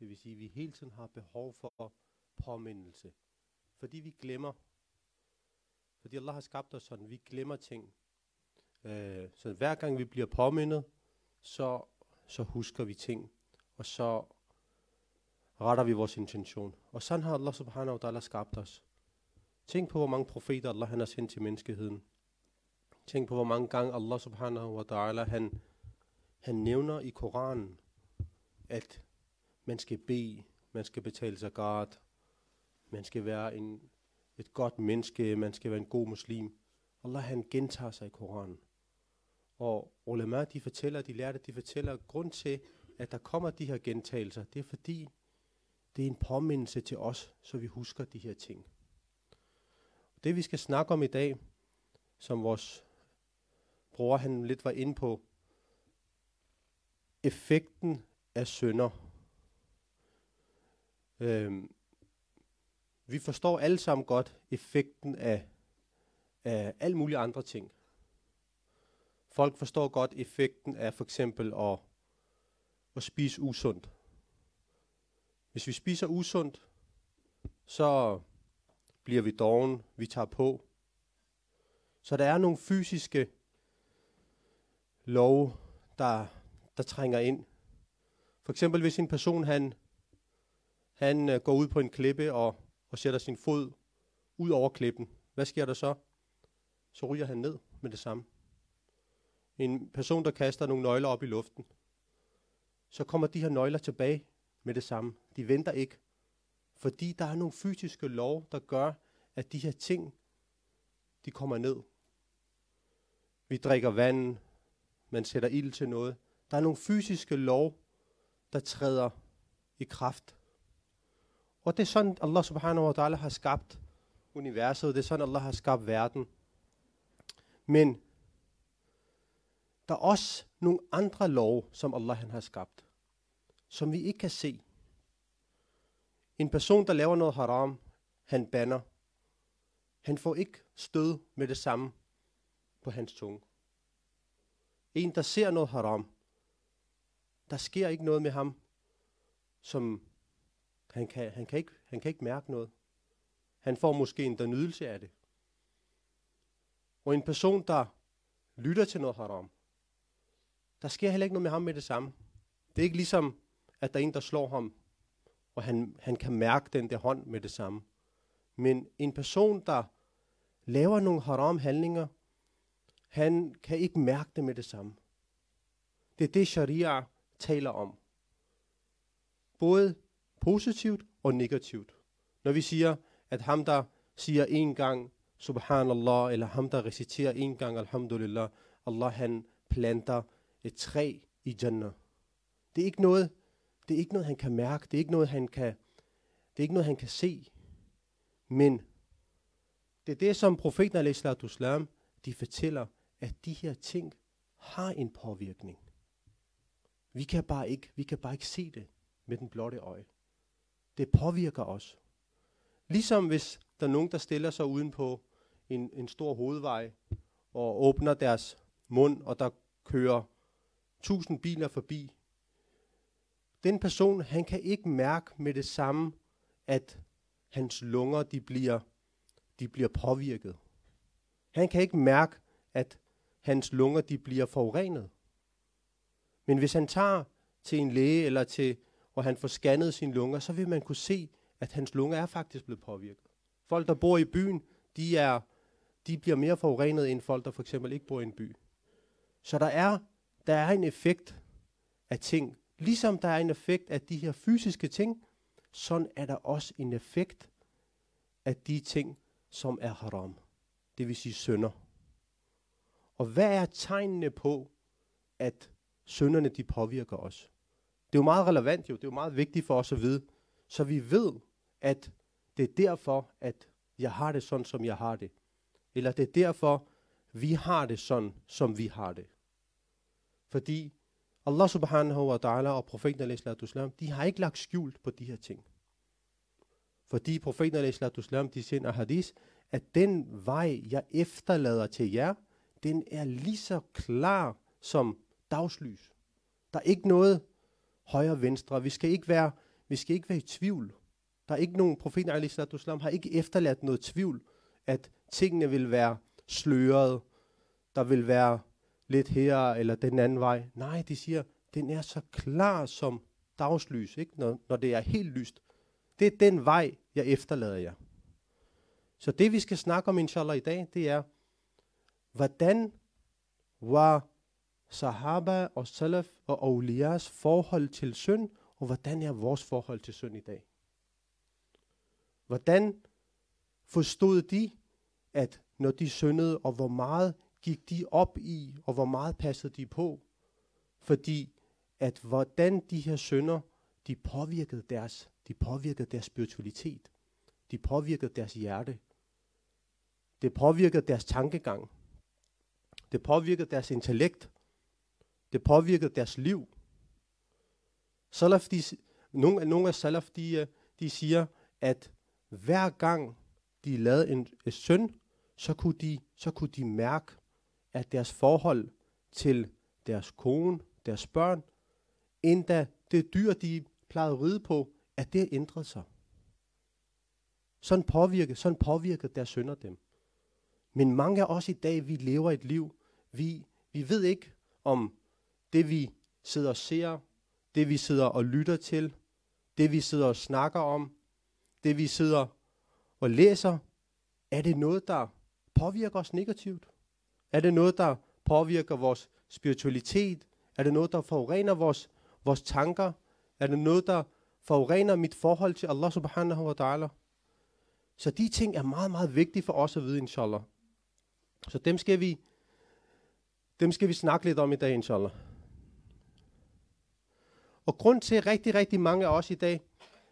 Det vil sige, at vi hele tiden har behov for påmindelse. Fordi vi glemmer. Fordi Allah har skabt os sådan, vi glemmer ting. Øh, så hver gang vi bliver påmindet, så, så husker vi ting. Og så retter vi vores intention. Og sådan har Allah subhanahu wa ta'ala skabt os. Tænk på, hvor mange profeter Allah han har sendt til menneskeheden. Tænk på, hvor mange gange Allah subhanahu wa ta'ala han, han nævner i Koranen, at man skal bede, man skal betale zakat, man skal være en, et godt menneske, man skal være en god muslim. Allah han gentager sig i Koranen. Og ulema, de fortæller, de lærte, de fortæller, at grund til, at der kommer de her gentagelser, det er fordi, det er en påmindelse til os, så vi husker de her ting. Det vi skal snakke om i dag, som vores bror han lidt var inde på, effekten af sønder. Øhm, vi forstår alle sammen godt effekten af, af alle mulige andre ting. Folk forstår godt effekten af for eksempel at, at spise usundt. Hvis vi spiser usundt, så bliver vi doven, vi tager på. Så der er nogle fysiske love, der, der trænger ind. For eksempel hvis en person han, han øh, går ud på en klippe og, og sætter sin fod ud over klippen. Hvad sker der så? Så ryger han ned med det samme. En person, der kaster nogle nøgler op i luften. Så kommer de her nøgler tilbage med det samme. De venter ikke. Fordi der er nogle fysiske lov, der gør, at de her ting, de kommer ned. Vi drikker vand, man sætter ild til noget. Der er nogle fysiske lov, der træder i kraft. Og det er sådan, Allah subhanahu wa ta'ala har skabt universet. Det er sådan, Allah har skabt verden. Men der er også nogle andre lov, som Allah han har skabt, som vi ikke kan se. En person, der laver noget haram, han banner. Han får ikke stød med det samme på hans tunge. En, der ser noget haram, der sker ikke noget med ham, som han kan, han kan, ikke, han kan ikke mærke noget. Han får måske en der nydelse af det. Og en person, der lytter til noget haram, der sker heller ikke noget med ham med det samme. Det er ikke ligesom, at der er en, der slår ham, og han, han kan mærke den der hånd med det samme. Men en person, der laver nogle haram handlinger, han kan ikke mærke det med det samme. Det er det, sharia taler om. Både positivt og negativt. Når vi siger, at ham, der siger en gang subhanallah, eller ham, der reciterer en gang alhamdulillah, Allah han planter et træ i Jannah. Det er ikke noget, det er ikke noget, han kan mærke. Det er ikke noget, han kan, det er ikke noget, han kan se. Men det er det, som profeten al de fortæller, at de her ting har en påvirkning. Vi kan bare ikke, vi kan bare ikke se det med den blotte øje. Det påvirker os. Ligesom hvis der er nogen, der stiller sig uden på en, en stor hovedvej og åbner deres mund, og der kører tusind biler forbi. Den person, han kan ikke mærke med det samme, at hans lunger, de bliver, de bliver påvirket. Han kan ikke mærke, at hans lunger, de bliver forurenet. Men hvis han tager til en læge, eller til, og han får scannet sine lunger, så vil man kunne se, at hans lunger er faktisk blevet påvirket. Folk, der bor i byen, de, er, de bliver mere forurenet end folk, der for eksempel ikke bor i en by. Så der er der er en effekt af ting. Ligesom der er en effekt af de her fysiske ting, sådan er der også en effekt af de ting, som er haram. Det vil sige sønder. Og hvad er tegnene på, at sønderne de påvirker os? Det er jo meget relevant, jo. det er jo meget vigtigt for os at vide, så vi ved, at det er derfor, at jeg har det sådan, som jeg har det. Eller det er derfor, vi har det sådan, som vi har det. Fordi Allah subhanahu wa ta'ala og profeten al de har ikke lagt skjult på de her ting. Fordi profeten al de siger en hadis, at den vej, jeg efterlader til jer, den er lige så klar som dagslys. Der er ikke noget højre og venstre. Vi skal ikke være vi skal ikke være i tvivl. Der er ikke nogen, profeten al-Islam har ikke efterladt noget tvivl, at tingene vil være sløret, der vil være lidt her eller den anden vej. Nej, de siger, den er så klar som dagslys, ikke? Når, når det er helt lyst. Det er den vej, jeg efterlader jer. Så det vi skal snakke om inshallah i dag, det er, hvordan var sahaba og salaf og awliyas forhold til synd, og hvordan er vores forhold til synd i dag? Hvordan forstod de, at når de syndede, og hvor meget gik de op i, og hvor meget passede de på? Fordi at hvordan de her synder, de påvirkede deres, de påvirkede deres spiritualitet. De påvirkede deres hjerte. Det påvirkede deres tankegang. Det påvirkede deres intellekt. Det påvirkede deres liv. Salaf, de, nogle, nogle af salaf, de, øh, de siger, at hver gang de lavede en, en søn, så kunne, de, så kunne de mærke, at deres forhold til deres kone, deres børn, endda det dyr, de plejede at ride på, at det ændrede sig. Sådan påvirker, sådan påvirker deres sønner dem. Men mange af os i dag, vi lever et liv, vi, vi ved ikke om det, vi sidder og ser, det vi sidder og lytter til, det vi sidder og snakker om, det vi sidder og læser, er det noget, der påvirker os negativt? Er det noget, der påvirker vores spiritualitet? Er det noget, der forurener vores, vores tanker? Er det noget, der forurener mit forhold til Allah subhanahu wa ta'ala? Så de ting er meget, meget vigtige for os at vide, inshallah. Så dem skal vi, dem skal vi snakke lidt om i dag, inshallah. Og grund til, at rigtig, rigtig mange af os i dag,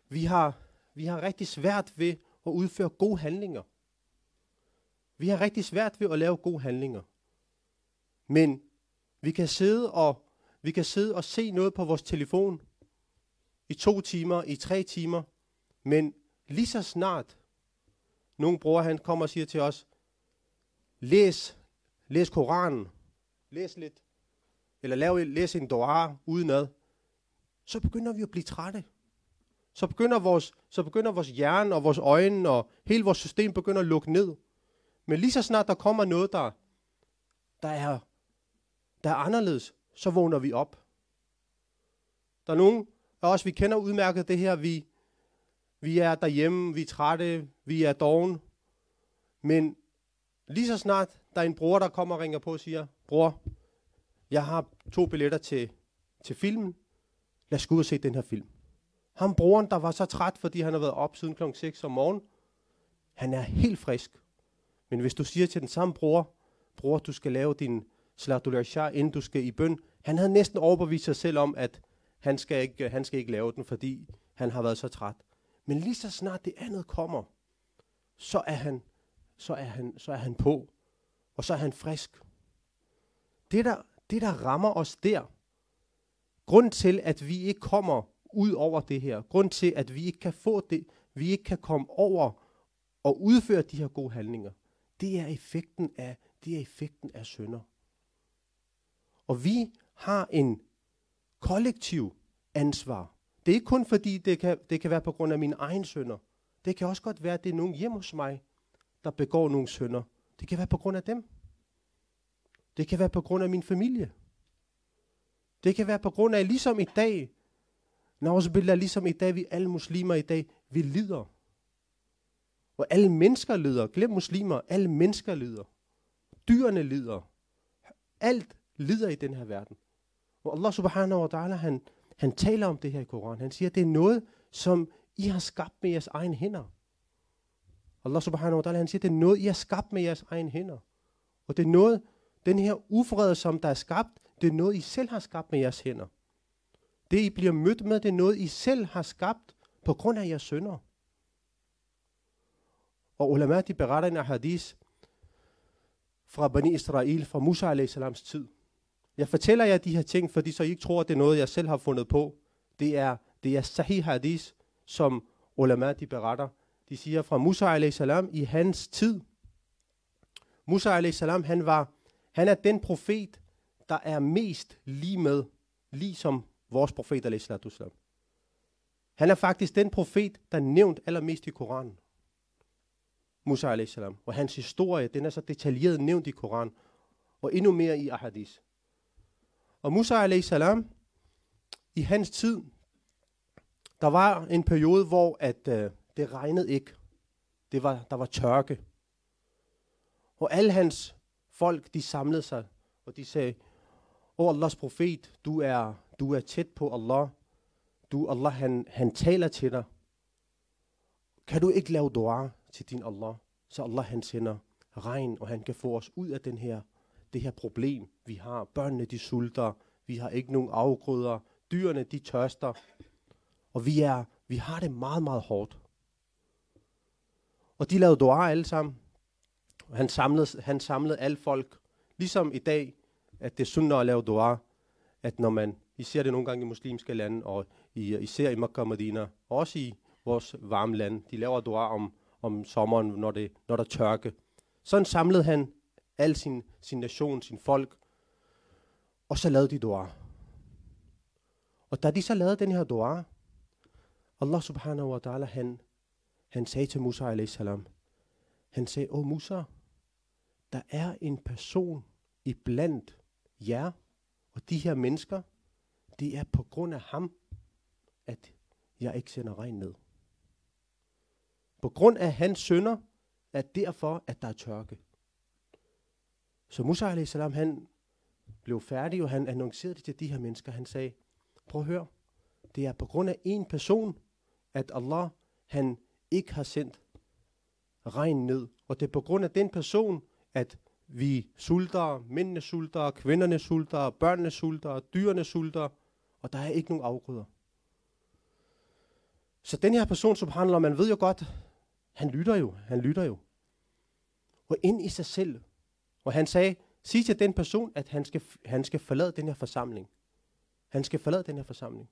vi har, vi har rigtig svært ved at udføre gode handlinger. Vi har rigtig svært ved at lave gode handlinger. Men vi kan sidde og vi kan sidde og se noget på vores telefon i to timer, i tre timer, men lige så snart nogen bror han kommer og siger til os, læs, læs Koranen, læs lidt, eller lav, læs en dua udenad, så begynder vi at blive trætte. Så begynder, vores, så begynder vores hjerne og vores øjne og hele vores system begynder at lukke ned. Men lige så snart der kommer noget, der, der, er, der er anderledes, så vågner vi op. Der er nogen af os, vi kender udmærket det her, vi, vi er derhjemme, vi er trætte, vi er doven. Men lige så snart der er en bror, der kommer og ringer på og siger, bror, jeg har to billetter til, til filmen, lad os gå ud og se den her film. Ham broren, der var så træt, fordi han har været op siden kl. 6 om morgenen, han er helt frisk. Men hvis du siger til den samme bror, bror, du skal lave din slatul inden du skal i bøn, han havde næsten overbevist sig selv om, at han skal, ikke, han skal ikke lave den, fordi han har været så træt. Men lige så snart det andet kommer, så er han, så er han, så er han på, og så er han frisk. Det der, det der rammer os der, grund til, at vi ikke kommer ud over det her, grund til, at vi ikke kan få det, vi ikke kan komme over og udføre de her gode handlinger, det er effekten af, det er effekten af synder. Og vi har en kollektiv ansvar. Det er ikke kun fordi, det kan, det kan være på grund af mine egne sønder. Det kan også godt være, at det er nogen hjemme hos mig, der begår nogle sønder. Det kan være på grund af dem. Det kan være på grund af min familie. Det kan være på grund af, ligesom i dag, Nauzubillah, ligesom i dag, vi alle muslimer i dag, vi lider. Og alle mennesker lider. Glem muslimer, alle mennesker lider. Dyrene lider. Alt lider i den her verden. Og Allah subhanahu wa ta'ala, han, han taler om det her i Koranen. Han siger, at det er noget, som I har skabt med jeres egne hænder. Allah subhanahu wa ta'ala, han siger, at det er noget, I har skabt med jeres egne hænder. Og det er noget, den her ufred, som der er skabt, det er noget, I selv har skabt med jeres hænder. Det, I bliver mødt med, det er noget, I selv har skabt på grund af jeres sønder. Og ulama, de beretter en hadith fra Bani Israel, fra Musa a.s. tid. Jeg fortæller jer de her ting, fordi så I ikke tror, at det er noget, jeg selv har fundet på. Det er, det er sahih hadith, som ulama de beretter. De siger fra Musa a.s. i hans tid. Musa a.s. han var, han er den profet, der er mest lige med, lige som vores profet a.s. Han er faktisk den profet, der er nævnt allermest i Koranen. Musa a.s. Og hans historie, den er så detaljeret nævnt i Koranen, og endnu mere i Ahadis. Og Musa a.s. i hans tid, der var en periode, hvor at, øh, det regnede ikke. Det var, der var tørke. Og alle hans folk, de samlede sig, og de sagde, Åh Allahs profet, du er, du er tæt på Allah. Du, Allah, han, han taler til dig. Kan du ikke lave dua til din Allah, så Allah han sender regn, og han kan få os ud af den her, det her problem, vi har. Børnene, de sulter. Vi har ikke nogen afgrøder. Dyrene, de tørster. Og vi, er, vi har det meget, meget hårdt. Og de lavede dua alle sammen. Han samlede, han samlede alle folk. Ligesom i dag, at det er sundt at lave dua, at når man, I ser det nogle gange i muslimske lande, og i, især i Makkah og Medina, også i vores varme land, de laver dua om, om sommeren, når, det, når der tørke. Sådan samlede han al sin, sin nation, sin folk, og så lavede de dua. Og da de så lavede den her dua, Allah subhanahu wa ta'ala, han, han sagde til Musa a.s. Han sagde, åh Musa, der er en person i blandt jer og de her mennesker, det er på grund af ham, at jeg ikke sender regn ned. På grund af hans sønder, er derfor, at der er tørke. Så Musa a.s. han blev færdig, og han annoncerede det til de her mennesker. Han sagde, prøv at høre, det er på grund af en person, at Allah han ikke har sendt regn ned. Og det er på grund af den person, at vi sulter, mændene sulter, kvinderne sulter, børnene sulter, dyrene sulter, og der er ikke nogen afgrøder. Så den her person, som handler, man ved jo godt, han lytter jo, han lytter jo. Og ind i sig selv. Og han sagde, sig til den person, at han skal, han skal forlade den her forsamling. Han skal forlade den her forsamling.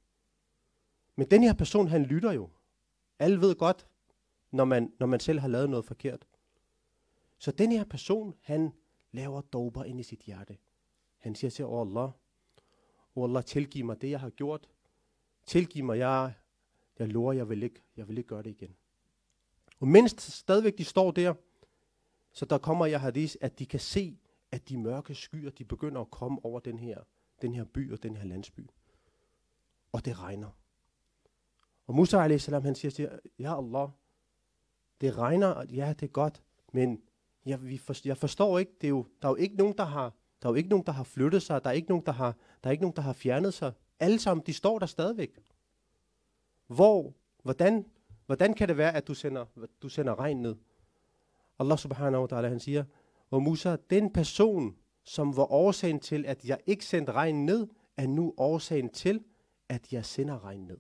Men den her person, han lytter jo. Alle ved godt, når man, når man selv har lavet noget forkert. Så den her person, han laver dober ind i sit hjerte. Han siger til oh Allah, oh Allah, tilgiv mig det, jeg har gjort. Tilgiv mig, jeg, jeg lover, jeg vil, ikke, jeg vil ikke gøre det igen. Og mens stadigvæk de står der, så der kommer jeg hadis, at de kan se, at de mørke skyer, de begynder at komme over den her, den her by og den her landsby. Og det regner. Og Musa a.s. han siger til, ja Allah, det regner, ja det er godt, men jeg, vi for, jeg forstår ikke, det er jo, der er jo ikke nogen, der har, der er jo ikke nogen, der har flyttet sig, der er ikke nogen, der har, der er ikke nogen, der har fjernet sig. Alle sammen, de står der stadigvæk. Hvor, hvordan, hvordan kan det være, at du sender, du sender regn ned? Allah subhanahu wa ta'ala, han siger, og Musa, den person, som var årsagen til, at jeg ikke sendte regn ned, er nu årsagen til, at jeg sender regn ned.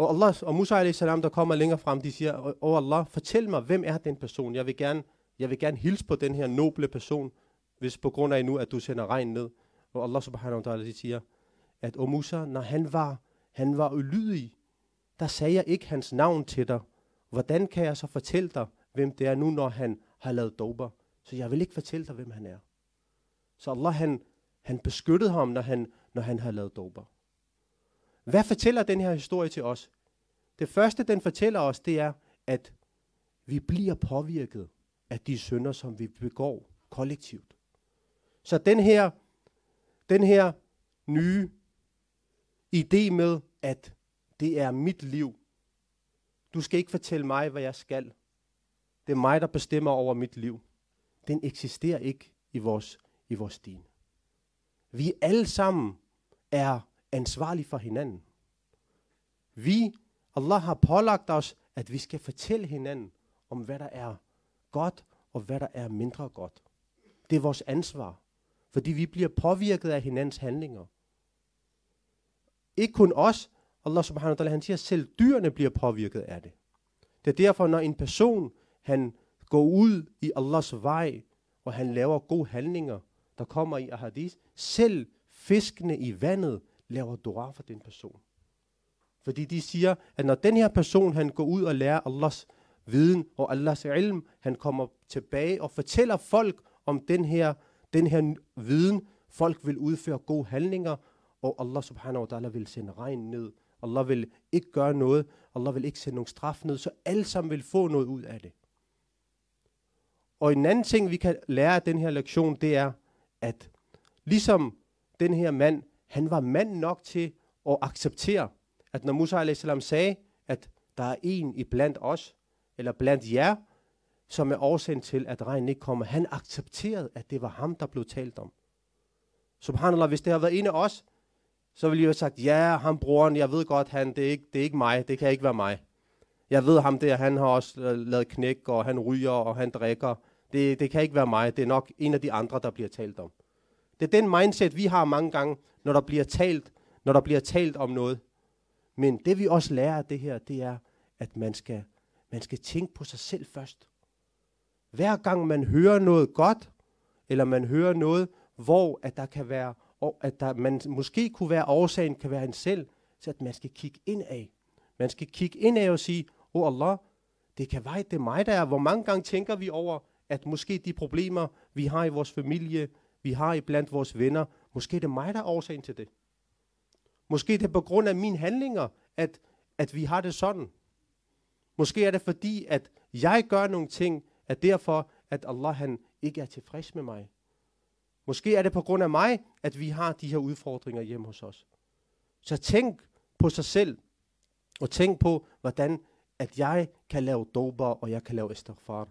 Og, Allah, og Musa a.s. der kommer længere frem, de siger, Åh Allah, fortæl mig, hvem er den person? Jeg vil gerne, jeg vil gerne hilse på den her noble person, hvis på grund af nu, at du sender regn ned. Og Allah subhanahu wa ta'ala siger, at O Musa, når han var, han var ulydig, der sagde jeg ikke hans navn til dig. Hvordan kan jeg så fortælle dig, hvem det er nu, når han har lavet dober? Så jeg vil ikke fortælle dig, hvem han er. Så Allah, han, han beskyttede ham, når han, når han har lavet dober. Hvad fortæller den her historie til os? Det første, den fortæller os, det er, at vi bliver påvirket af de synder, som vi begår kollektivt. Så den her, den her nye idé med, at det er mit liv. Du skal ikke fortælle mig, hvad jeg skal. Det er mig, der bestemmer over mit liv. Den eksisterer ikke i vores, i vores din. Vi alle sammen er ansvarlige for hinanden. Vi, Allah har pålagt os, at vi skal fortælle hinanden om, hvad der er godt og hvad der er mindre godt. Det er vores ansvar, fordi vi bliver påvirket af hinandens handlinger. Ikke kun os, Allah subhanahu wa ta'ala, han siger, at selv dyrene bliver påvirket af det. Det er derfor, når en person, han går ud i Allahs vej, og han laver gode handlinger, der kommer i ahadis, selv fiskene i vandet laver dua for den person. Fordi de siger, at når den her person, han går ud og lærer Allahs viden og Allahs ilm, han kommer tilbage og fortæller folk om den her, den her viden, folk vil udføre gode handlinger, og Allah subhanahu wa ta'ala vil sende regn ned, Allah vil ikke gøre noget. Allah vil ikke sende nogen straf ned, så alle sammen vil få noget ud af det. Og en anden ting, vi kan lære af den her lektion, det er, at ligesom den her mand, han var mand nok til at acceptere, at når Musa a.s. sagde, at der er en i blandt os, eller blandt jer, som er årsagen til, at regnen ikke kommer. Han accepterede, at det var ham, der blev talt om. Subhanallah, hvis det havde været en af os, så ville jeg have sagt, ja, ham broren, jeg ved godt, han, det, er ikke, det er ikke mig, det kan ikke være mig. Jeg ved ham der, han har også øh, lavet knæk, og han ryger, og han drikker. Det, det kan ikke være mig, det er nok en af de andre, der bliver talt om. Det er den mindset, vi har mange gange, når der bliver talt, når der bliver talt om noget. Men det vi også lærer af det her, det er, at man skal, man skal tænke på sig selv først. Hver gang man hører noget godt, eller man hører noget, hvor at der kan være, at der, man måske kunne være årsagen, kan være en selv, så at man skal kigge ind af. Man skal kigge ind af og sige, åh oh Allah, det kan være, det er mig, der er. Hvor mange gange tænker vi over, at måske de problemer, vi har i vores familie, vi har i blandt vores venner, måske det mig, der er årsagen til det. Måske det på grund af mine handlinger, at, at vi har det sådan. Måske er det fordi, at jeg gør nogle ting, at derfor, at Allah han ikke er tilfreds med mig. Måske er det på grund af mig, at vi har de her udfordringer hjemme hos os. Så tænk på sig selv, og tænk på, hvordan at jeg kan lave dober, og jeg kan lave istighfar.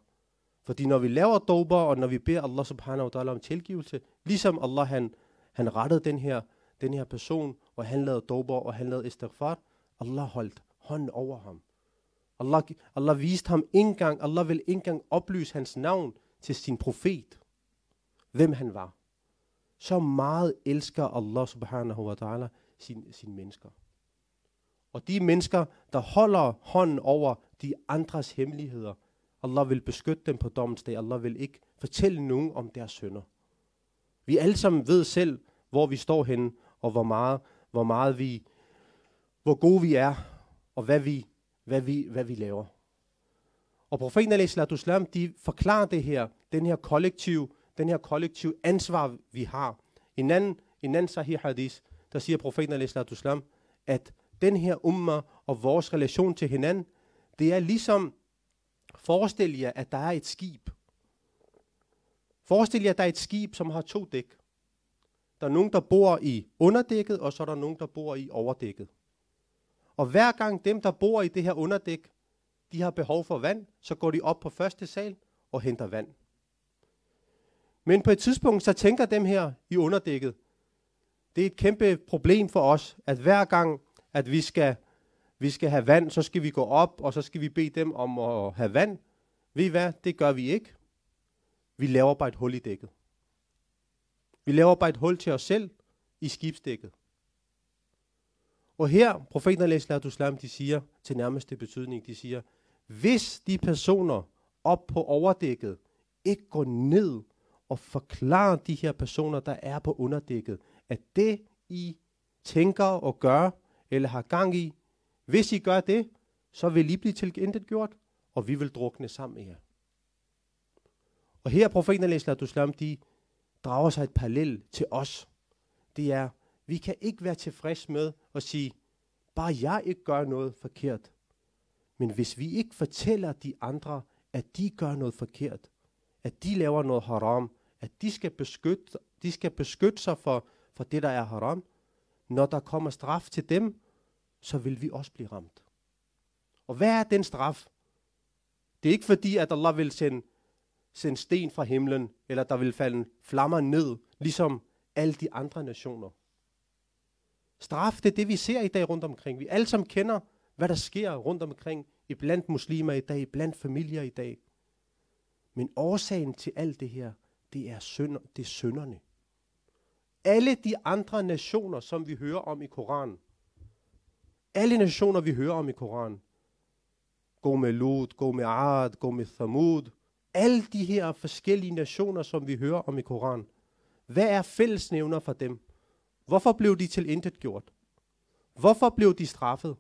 Fordi når vi laver dober, og når vi beder Allah subhanahu wa ta'ala om tilgivelse, ligesom Allah han, han rettede den her, den her person, og han lavede dober, og han lavede istighfar, Allah holdt hånden over ham. Allah, Allah viste ham ikke engang, Allah vil ikke engang oplyse hans navn til sin profet, hvem han var. Så meget elsker Allah subhanahu wa ta'ala sine sin mennesker. Og de mennesker, der holder hånden over de andres hemmeligheder, Allah vil beskytte dem på dommens dag. Allah vil ikke fortælle nogen om deres sønder. Vi alle sammen ved selv, hvor vi står henne, og hvor meget, hvor meget vi, hvor gode vi er, og hvad vi, hvad vi, hvad vi laver. Og profeten al de forklarer det her, den her kollektiv, den her kollektiv ansvar, vi har. En anden, en anden sahih hadith, der siger profeten al at den her umma og vores relation til hinanden, det er ligesom, forestil jer, at der er et skib. Forestil jer, at der er et skib, som har to dæk. Der er nogen, der bor i underdækket, og så er der nogen, der bor i overdækket. Og hver gang dem, der bor i det her underdæk, de har behov for vand, så går de op på første sal og henter vand. Men på et tidspunkt, så tænker dem her i underdækket, det er et kæmpe problem for os, at hver gang, at vi skal, vi skal have vand, så skal vi gå op, og så skal vi bede dem om at have vand. Ved I hvad? Det gør vi ikke. Vi laver bare et hul i dækket. Vi laver bare et hul til os selv i skibsdækket. Og her, profeten al de siger til nærmeste betydning, de siger, hvis de personer op på overdækket ikke går ned og forklarer de her personer, der er på underdækket, at det I tænker og gør, eller har gang i, hvis I gør det, så vil I blive til gjort, og vi vil drukne sammen med jer. Og her profeten al de drager sig et parallel til os. Det er, vi kan ikke være tilfreds med at sige, bare jeg ikke gør noget forkert. Men hvis vi ikke fortæller de andre, at de gør noget forkert, at de laver noget haram, at de skal beskytte, de skal beskytte sig for, for det, der er haram, når der kommer straf til dem, så vil vi også blive ramt. Og hvad er den straf? Det er ikke fordi, at Allah vil sende, sende sten fra himlen, eller der vil falde flammer ned, ligesom alle de andre nationer. Straf, det er det, vi ser i dag rundt omkring. Vi alle sammen kender, hvad der sker rundt omkring, i blandt muslimer i dag, blandt familier i dag. Men årsagen til alt det her, det er, synder, det er synderne. Alle de andre nationer, som vi hører om i Koranen, alle nationer, vi hører om i Koranen, gå med Lut, gå med Ad, gå med Thamud, alle de her forskellige nationer, som vi hører om i Koranen, hvad er fællesnævner for dem? Hvorfor blev de til intet gjort? Hvorfor blev de straffet?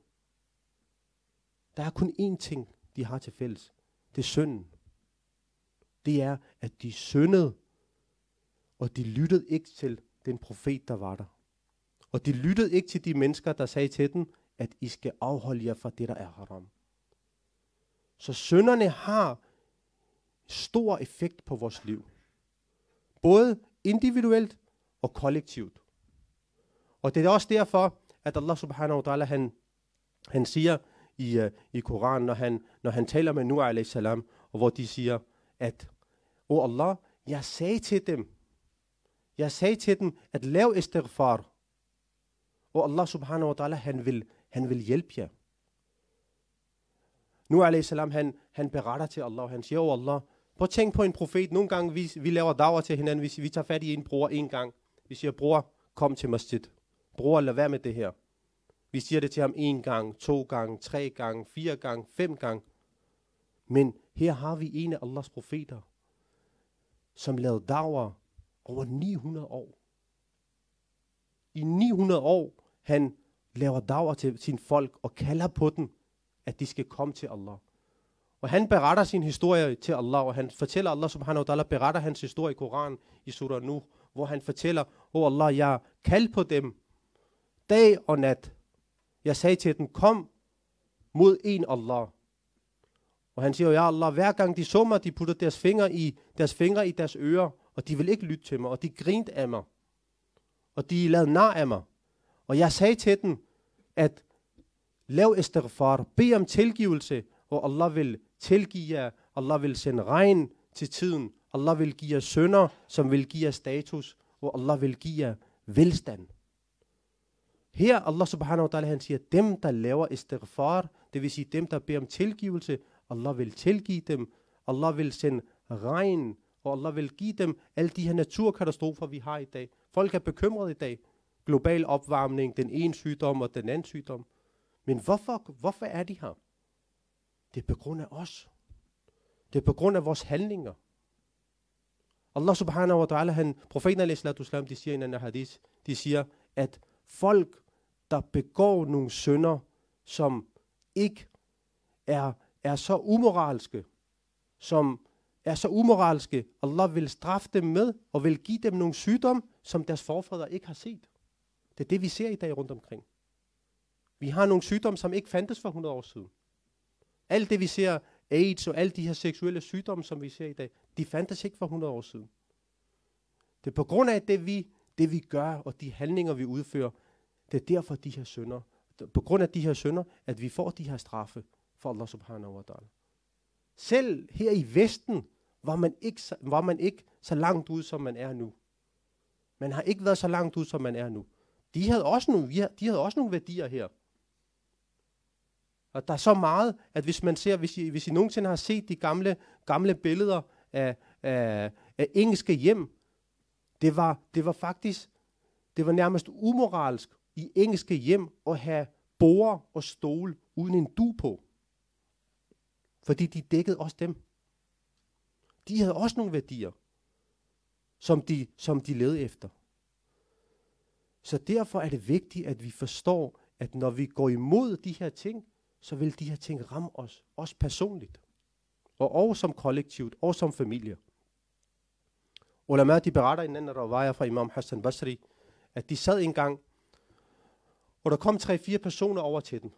Der er kun én ting, de har til fælles. Det er synden. Det er, at de syndede, og de lyttede ikke til den profet, der var der. Og de lyttede ikke til de mennesker, der sagde til dem, at I skal afholde jer fra det, der er haram. Så synderne har stor effekt på vores liv. Både individuelt og kollektivt. Og det er også derfor, at Allah subhanahu wa ta'ala, han, han siger i, uh, i Koranen, når han, når han taler med Nuh a.s., og hvor de siger, at, O oh Allah, jeg sagde til dem, jeg sagde til dem, at lav istighfar. Og Allah subhanahu wa ta'ala, han vil, han vil hjælpe jer. Nu a.s. Han, han beretter til Allah, han siger, oh Allah, prøv at tænke på en profet. Nogle gange vi, vi laver dager til hinanden, hvis vi tager fat i en bror en gang. Vi siger, bror, kom til masjid. Bror, lad være med det her. Vi siger det til ham en gang, to gange, tre gange, fire gange, fem gange. Men her har vi en af Allahs profeter, som lavede dager over 900 år. I 900 år, han laver dager til sin folk og kalder på dem, at de skal komme til Allah. Og han beretter sin historie til Allah, og han fortæller Allah subhanahu wa ta'ala, beretter hans historie i Koran i surah nu, hvor han fortæller, åh oh Allah, jeg kald på dem dag og nat. Jeg sagde til dem, kom mod en Allah. Og han siger, ja Allah, hver gang de så mig, de putter deres fingre i deres fingre i deres ører, og de vil ikke lytte til mig, og de grinte af mig. Og de lavede nar af mig. Og jeg sagde til dem, at lav istighfar, bed om tilgivelse, og Allah vil tilgive jer, Allah vil sende regn til tiden, Allah vil give jer sønder, som vil give jer status, og Allah vil give jer velstand. Her Allah subhanahu wa ta'ala, han siger, dem der laver istighfar, det vil sige dem der beder om tilgivelse, Allah vil tilgive dem, Allah vil sende regn, og Allah vil give dem alle de her naturkatastrofer, vi har i dag. Folk er bekymrede i dag. Global opvarmning, den ene sygdom og den anden sygdom. Men hvorfor, hvorfor er de her? Det er på grund af os. Det er på grund af vores handlinger. Allah subhanahu wa ta'ala, han, profeten al de siger i en anden hadith, de siger, at folk, der begår nogle synder, som ikke er, er så umoralske, som er så umoralske, Allah vil straffe dem med, og vil give dem nogle sygdomme, som deres forfædre ikke har set. Det er det, vi ser i dag rundt omkring. Vi har nogle sygdomme, som ikke fandtes for 100 år siden. Alt det, vi ser, AIDS og alle de her seksuelle sygdomme, som vi ser i dag, de fandtes ikke for 100 år siden. Det er på grund af det, vi, det, vi gør, og de handlinger, vi udfører, det er derfor de her sønder. På grund af de her sønder, at vi får de her straffe for Allah subhanahu wa ta'ala. Selv her i Vesten var man, ikke, var man ikke så langt ud, som man er nu. Man har ikke været så langt ud, som man er nu. De havde også nogle, de havde også nogle værdier her. Og der er så meget, at hvis man ser, hvis I, hvis I nogensinde har set de gamle, gamle billeder af, af, af engelske hjem, det var, det var faktisk, det var nærmest umoralsk i engelske hjem at have borer og stol uden en du på. Fordi de dækkede også dem. De havde også nogle værdier, som de, som de led efter. Så derfor er det vigtigt, at vi forstår, at når vi går imod de her ting, så vil de her ting ramme os, også personligt. Og også som kollektivt, og som familie. Ulama, de beretter en anden ravaya fra Imam Hassan Basri, at de sad engang, og der kom tre-fire personer over til den.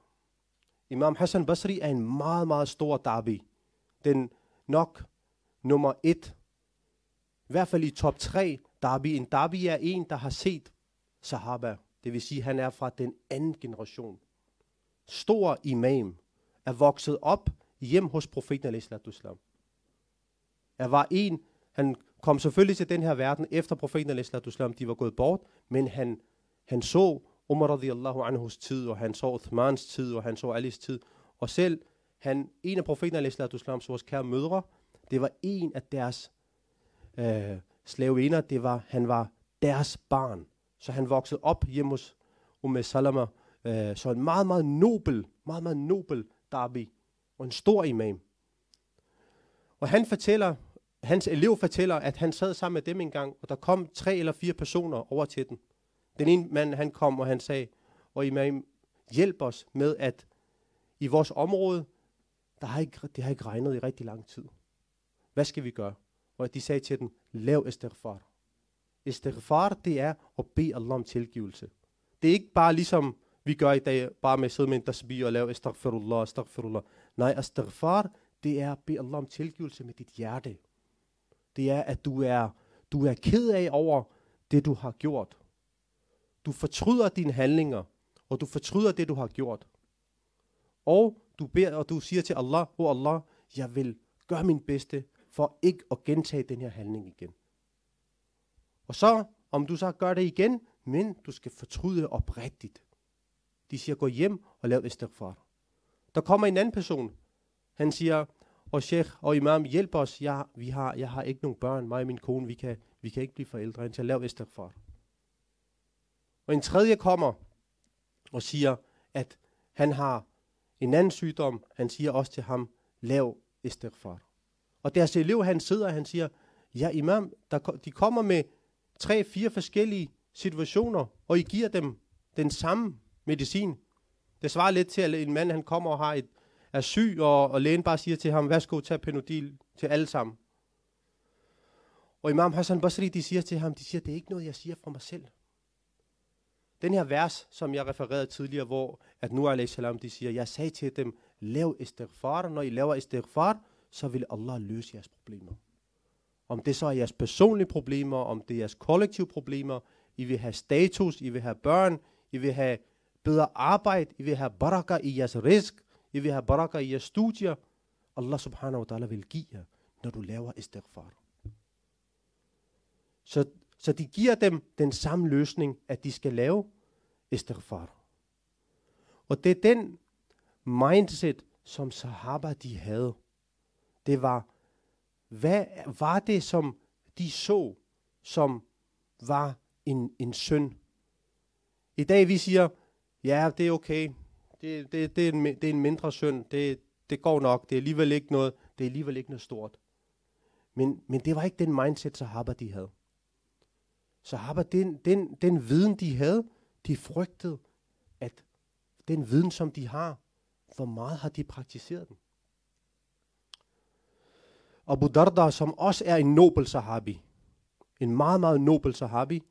Imam Hassan Basri er en meget, meget stor derby. Den nok nummer et, i hvert fald i top 3 derby. En derby er en, der har set sahaba. Det vil sige, at han er fra den anden generation stor imam, er vokset op hjem hos profeten al-Islam. Er var en, han kom selvfølgelig til den her verden efter profeten al-Islam, de var gået bort, men han, han så Umar radiallahu anhus tid, og han så Uthmans tid, og han så Alis tid, og selv han, en af profeten al-Islam, vores kære mødre, det var en af deres øh, slavinder, det var, han var deres barn. Så han voksede op hjemme hos Umme Salama, Øh, så en meget, meget nobel, meget, meget nobel derby. og en stor imam. Og han fortæller, hans elev fortæller, at han sad sammen med dem en gang, og der kom tre eller fire personer over til den. Den ene mand, han kom, og han sagde, og imam, hjælp os med, at i vores område, der har ikke, det har ikke regnet i rigtig lang tid. Hvad skal vi gøre? Og de sagde til den, lav istighfar. Istighfar, det er at bede Allah om tilgivelse. Det er ikke bare ligesom vi gør i dag, bare med at sidde med en tasbih og lave astaghfirullah, astaghfirullah. Nej, astaghfar, det er at bede Allah om tilgivelse med dit hjerte. Det er, at du er, du er ked af over det, du har gjort. Du fortryder dine handlinger, og du fortryder det, du har gjort. Og du beder, og du siger til Allah, oh Allah, jeg vil gøre min bedste for ikke at gentage den her handling igen. Og så, om du så gør det igen, men du skal fortryde oprigtigt. De siger, gå hjem og lav istighfar. Der kommer en anden person. Han siger, og sheikh og imam, hjælp os. Jeg, vi har, jeg har ikke nogen børn, mig og min kone, vi kan, vi kan ikke blive forældre. Han siger, lav istighfar. Og en tredje kommer og siger, at han har en anden sygdom. Han siger også til ham, lav istighfar. Og deres elev, han sidder, og han siger, ja imam, der, de kommer med tre, fire forskellige situationer, og I giver dem den samme medicin. Det svarer lidt til, at en mand han kommer og har et, er syg, og, og lægen bare siger til ham, værsgo, tag penodil til alle sammen. Og Imam Hassan Basri, de siger til ham, de siger, det er ikke noget, jeg siger fra mig selv. Den her vers, som jeg refererede tidligere, hvor at nu alayhi salam, de siger, jeg sagde til dem, lav istighfar, når I laver istighfar, så vil Allah løse jeres problemer. Om det så er jeres personlige problemer, om det er jeres kollektive problemer, I vil have status, I vil have børn, I vil have bedre arbejde, I vil have baraka i jeres risk, I vil have baraka i jeres studier. Allah subhanahu wa ta'ala vil give jer, når du laver istighfar. Så, så de giver dem den samme løsning, at de skal lave istighfar. Og det er den mindset, som sahaba de havde. Det var, hvad var det, som de så, som var en, en søn? I dag vi siger, ja, det er okay. Det, det, det, er, en, det er en mindre synd. Det, det går nok. Det er alligevel ikke noget, det er alligevel ikke noget stort. Men, men det var ikke den mindset, sahaba de havde. Sahaba, den, den, den viden, de havde, de frygtede, at den viden, som de har, hvor meget har de praktiseret den? Abu Darda, som også er en nobel sahabi, en meget, meget nobel sahabi,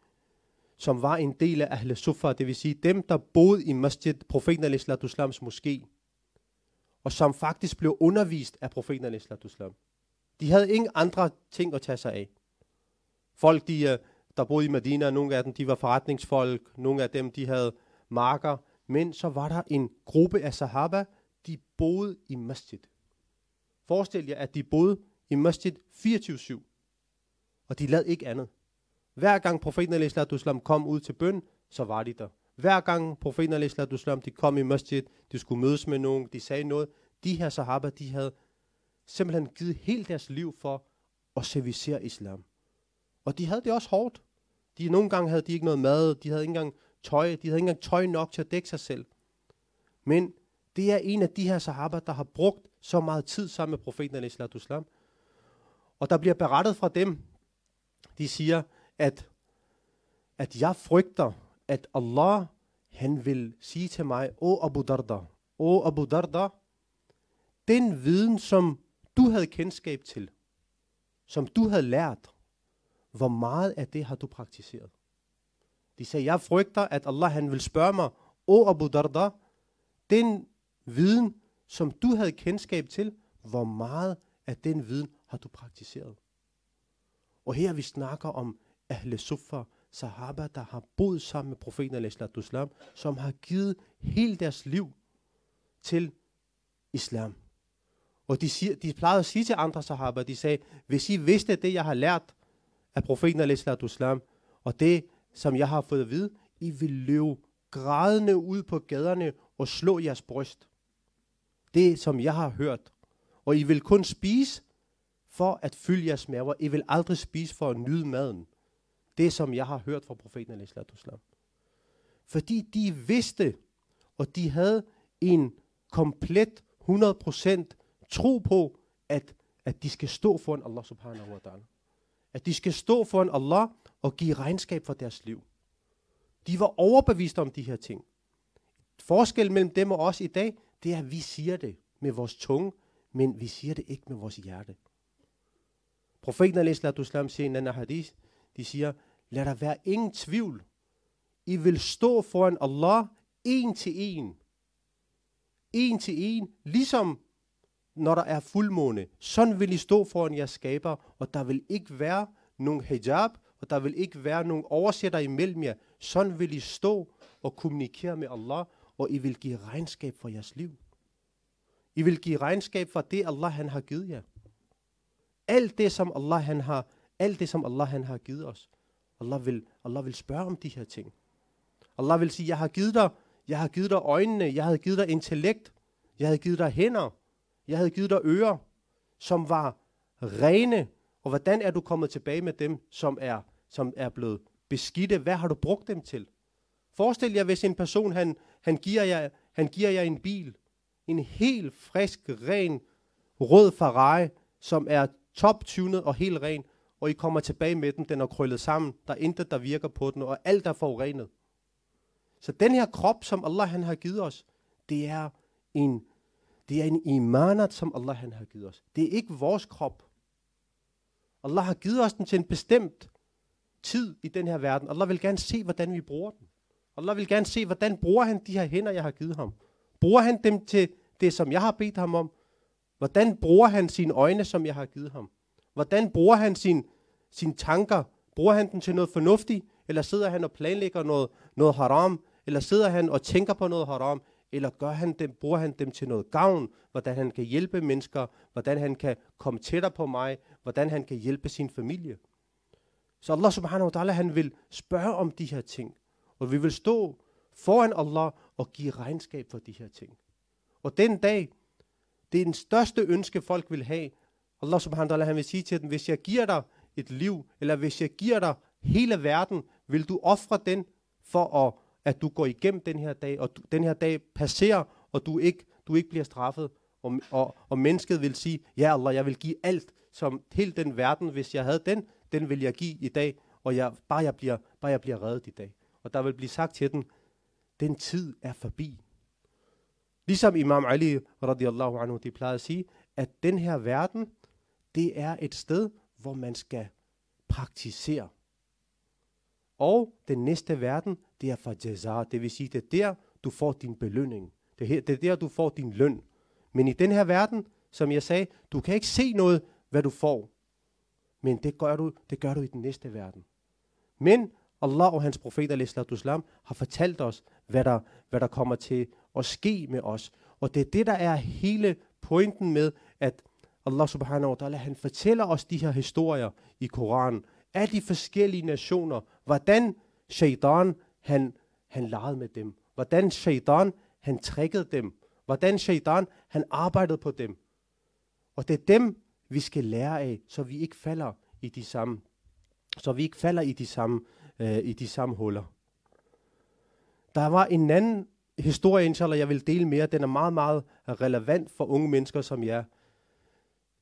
som var en del af Ahle Sufa, det vil sige dem, der boede i masjid, profeten al-Islams moské, og som faktisk blev undervist af profeten al-Islam. De havde ingen andre ting at tage sig af. Folk, de, øh, der boede i Medina, nogle af dem, de var forretningsfolk, nogle af dem, de havde marker, men så var der en gruppe af sahaba, de boede i masjid. Forestil jer, at de boede i masjid 24-7, og de lavede ikke andet. Hver gang profeten al kom ud til bøn, så var de der. Hver gang profeten al de kom i masjid, de skulle mødes med nogen, de sagde noget. De her sahaba, de havde simpelthen givet hele deres liv for at servicere islam. Og de havde det også hårdt. De, nogle gange havde de ikke noget mad, de havde ikke engang tøj, de havde ikke engang tøj nok til at dække sig selv. Men det er en af de her sahaba, der har brugt så meget tid sammen med profeten al-Islam. Og der bliver berettet fra dem, de siger, at, at jeg frygter, at Allah, han vil sige til mig, O Abu Darda, O Abu Darda, den viden, som du havde kendskab til, som du havde lært, hvor meget af det har du praktiseret? De sagde, jeg frygter, at Allah han vil spørge mig, O Abu Darda, den viden, som du havde kendskab til, hvor meget af den viden har du praktiseret? Og her vi snakker om Ahle Sufa, sahaba, der har boet sammen med profeten al-Islam, som har givet hele deres liv til islam. Og de, siger, de plejede at sige til andre sahaba, de sagde, hvis I vidste det, jeg har lært af profeten al-Islam, og det, som jeg har fået at vide, I vil løbe grædende ud på gaderne og slå jeres bryst. Det, som jeg har hørt. Og I vil kun spise for at fylde jeres maver. I vil aldrig spise for at nyde maden. Det, som jeg har hørt fra profeten al-Islam. Fordi de vidste, og de havde en komplet 100% tro på, at, at de skal stå foran Allah subhanahu wa ta'ala. At de skal stå foran Allah og give regnskab for deres liv. De var overbevist om de her ting. Forskellen mellem dem og os i dag, det er, at vi siger det med vores tunge, men vi siger det ikke med vores hjerte. Profeten al-Islam siger i en anden hadith, de siger, lad der være ingen tvivl. I vil stå foran Allah en til en. En til en, ligesom når der er fuldmåne. Sådan vil I stå foran jeres skaber, og der vil ikke være nogen hijab, og der vil ikke være nogen oversætter imellem jer. Sådan vil I stå og kommunikere med Allah, og I vil give regnskab for jeres liv. I vil give regnskab for det, Allah han har givet jer. Alt det, som Allah han har, alt det, som Allah han har givet os. Allah vil, Allah vil spørge om de her ting. Allah vil sige, jeg har givet dig, jeg har givet dig øjnene, jeg har givet dig intellekt, jeg har givet dig hænder, jeg havde givet dig ører, som var rene. Og hvordan er du kommet tilbage med dem, som er, som er blevet beskidte? Hvad har du brugt dem til? Forestil jer, hvis en person, han, han, giver jer, han giver jer en bil. En helt frisk, ren, rød Ferrari, som er top-tunet og helt ren. Og I kommer tilbage med den, den er krøllet sammen. Der er intet, der virker på den, og alt er forurenet. Så den her krop, som Allah han har givet os, det er en det er en imanat, som Allah han har givet os. Det er ikke vores krop. Allah har givet os den til en bestemt tid i den her verden. Allah vil gerne se, hvordan vi bruger den. Allah vil gerne se, hvordan bruger han de her hænder, jeg har givet ham. Bruger han dem til det, som jeg har bedt ham om? Hvordan bruger han sine øjne, som jeg har givet ham? Hvordan bruger han sin, sine tanker? Bruger han den til noget fornuftigt? Eller sidder han og planlægger noget, noget haram? Eller sidder han og tænker på noget haram? eller gør han dem, bruger han dem til noget gavn, hvordan han kan hjælpe mennesker, hvordan han kan komme tættere på mig, hvordan han kan hjælpe sin familie. Så Allah subhanahu wa ta'ala, han vil spørge om de her ting. Og vi vil stå foran Allah og give regnskab for de her ting. Og den dag, det er den største ønske, folk vil have. Allah subhanahu wa ta'ala, han vil sige til dem, hvis jeg giver dig et liv, eller hvis jeg giver dig hele verden, vil du ofre den for at at du går igennem den her dag, og du, den her dag passerer, og du ikke, du ikke bliver straffet. Og, og, og mennesket vil sige, ja Allah, jeg vil give alt, som hele den verden, hvis jeg havde den, den vil jeg give i dag, og jeg, bare, jeg bliver, bare jeg bliver reddet i dag. Og der vil blive sagt til den, den tid er forbi. Ligesom Imam Ali radiallahu anhu, de plejede at sige, at den her verden, det er et sted, hvor man skal praktisere. Og den næste verden, det er for jazar. Det vil sige, det er der, du får din belønning. Det er, her, det er der, du får din løn. Men i den her verden, som jeg sagde, du kan ikke se noget, hvad du får. Men det gør du, det gør du i den næste verden. Men Allah og hans profet al-Islam har fortalt os, hvad der, hvad der kommer til at ske med os. Og det er det, der er hele pointen med, at Allah subhanahu wa ta'ala, han fortæller os de her historier i Koranen, af de forskellige nationer, hvordan shaitan han, han legede med dem. Hvordan shaitan, han trækkede dem. Hvordan shaitan, han arbejdede på dem. Og det er dem, vi skal lære af, så vi ikke falder i de samme, så vi ikke falder i de samme, øh, i de samme huller. Der var en anden historie, inshallah, jeg vil dele mere. Den er meget, meget relevant for unge mennesker som jer.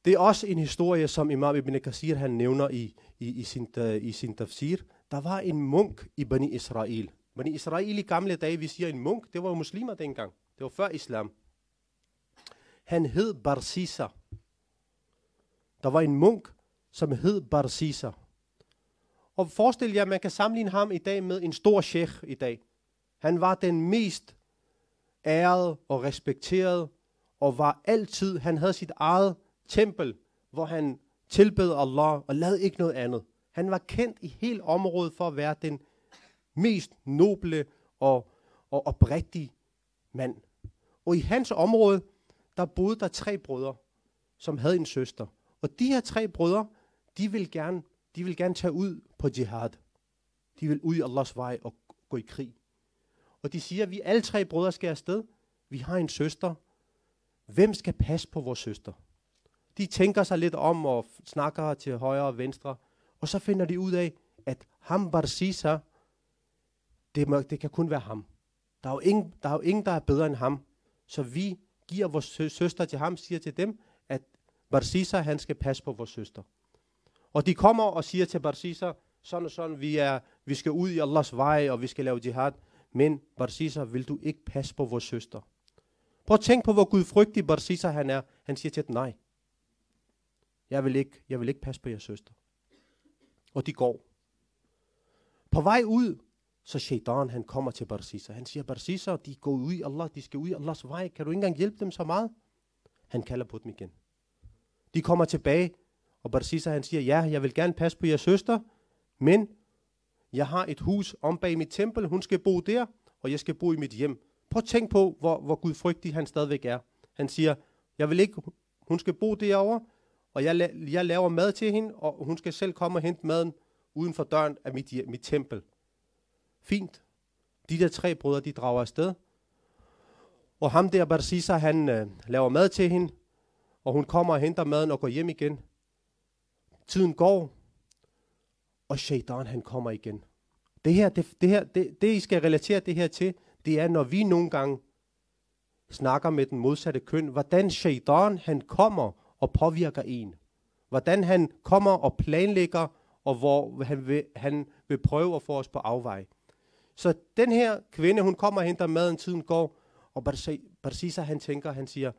Det er også en historie, som Imam Ibn Kassir han nævner i, i, i, sin, uh, i sin tafsir. Der var en munk i Bani Israel. Bani Israel i gamle dage, vi siger en munk, det var jo muslimer dengang. Det var før islam. Han hed Barsisa. Der var en munk, som hed Barsisa. Og forestil jer, at man kan sammenligne ham i dag med en stor sheikh i dag. Han var den mest ærede og respekterede, og var altid, han havde sit eget tempel, hvor han tilbød Allah og lavede ikke noget andet. Han var kendt i hele området for at være den mest noble og, og oprigtige mand. Og i hans område, der boede der tre brødre, som havde en søster. Og de her tre brødre, de vil gerne, de vil gerne tage ud på jihad. De vil ud i Allahs vej og gå i krig. Og de siger, at vi alle tre brødre skal afsted. Vi har en søster. Hvem skal passe på vores søster? De tænker sig lidt om og snakker til højre og venstre, og så finder de ud af, at ham Barsisa, det, må, det kan kun være ham. Der er, jo ingen, der er jo ingen, der er bedre end ham. Så vi giver vores søster til ham, siger til dem, at Barsisa, han skal passe på vores søster. Og de kommer og siger til Barsisa, sådan og sådan, vi, er, vi skal ud i Allahs vej, og vi skal lave jihad. Men Barsisa, vil du ikke passe på vores søster? Prøv at tænk på, hvor gudfrygtig Barsisa han er. Han siger til dem, nej. Jeg vil ikke, jeg vil ikke passe på jeres søster. Og de går. På vej ud, Så shaitan, han kommer til Barsisa. Han siger, Barsisa, de går ud i Allah, de skal ud i Allahs vej. Kan du ikke engang hjælpe dem så meget? Han kalder på dem igen. De kommer tilbage, og Barsisa han siger, ja, jeg vil gerne passe på jeres søster, men jeg har et hus om bag mit tempel, hun skal bo der, og jeg skal bo i mit hjem. Prøv at tænk på, hvor, hvor gudfrygtig han stadigvæk er. Han siger, jeg vil ikke, hun skal bo derovre, og jeg, jeg laver mad til hende, og hun skal selv komme og hente maden uden for døren af mit, mit tempel. Fint. De der tre brødre, de drager afsted. Og ham der, Barsisa, han øh, laver mad til hende, og hun kommer og henter maden og går hjem igen. Tiden går, og shaitan han kommer igen. Det her, det, det her, det, det I skal relatere det her til, det er, når vi nogle gange snakker med den modsatte køn, hvordan shaitan han kommer og påvirker en. Hvordan han kommer og planlægger, og hvor han vil, han vil prøve at få os på afvej. Så den her kvinde, hun kommer og henter maden, tiden går, og Barsisa han tænker, han siger,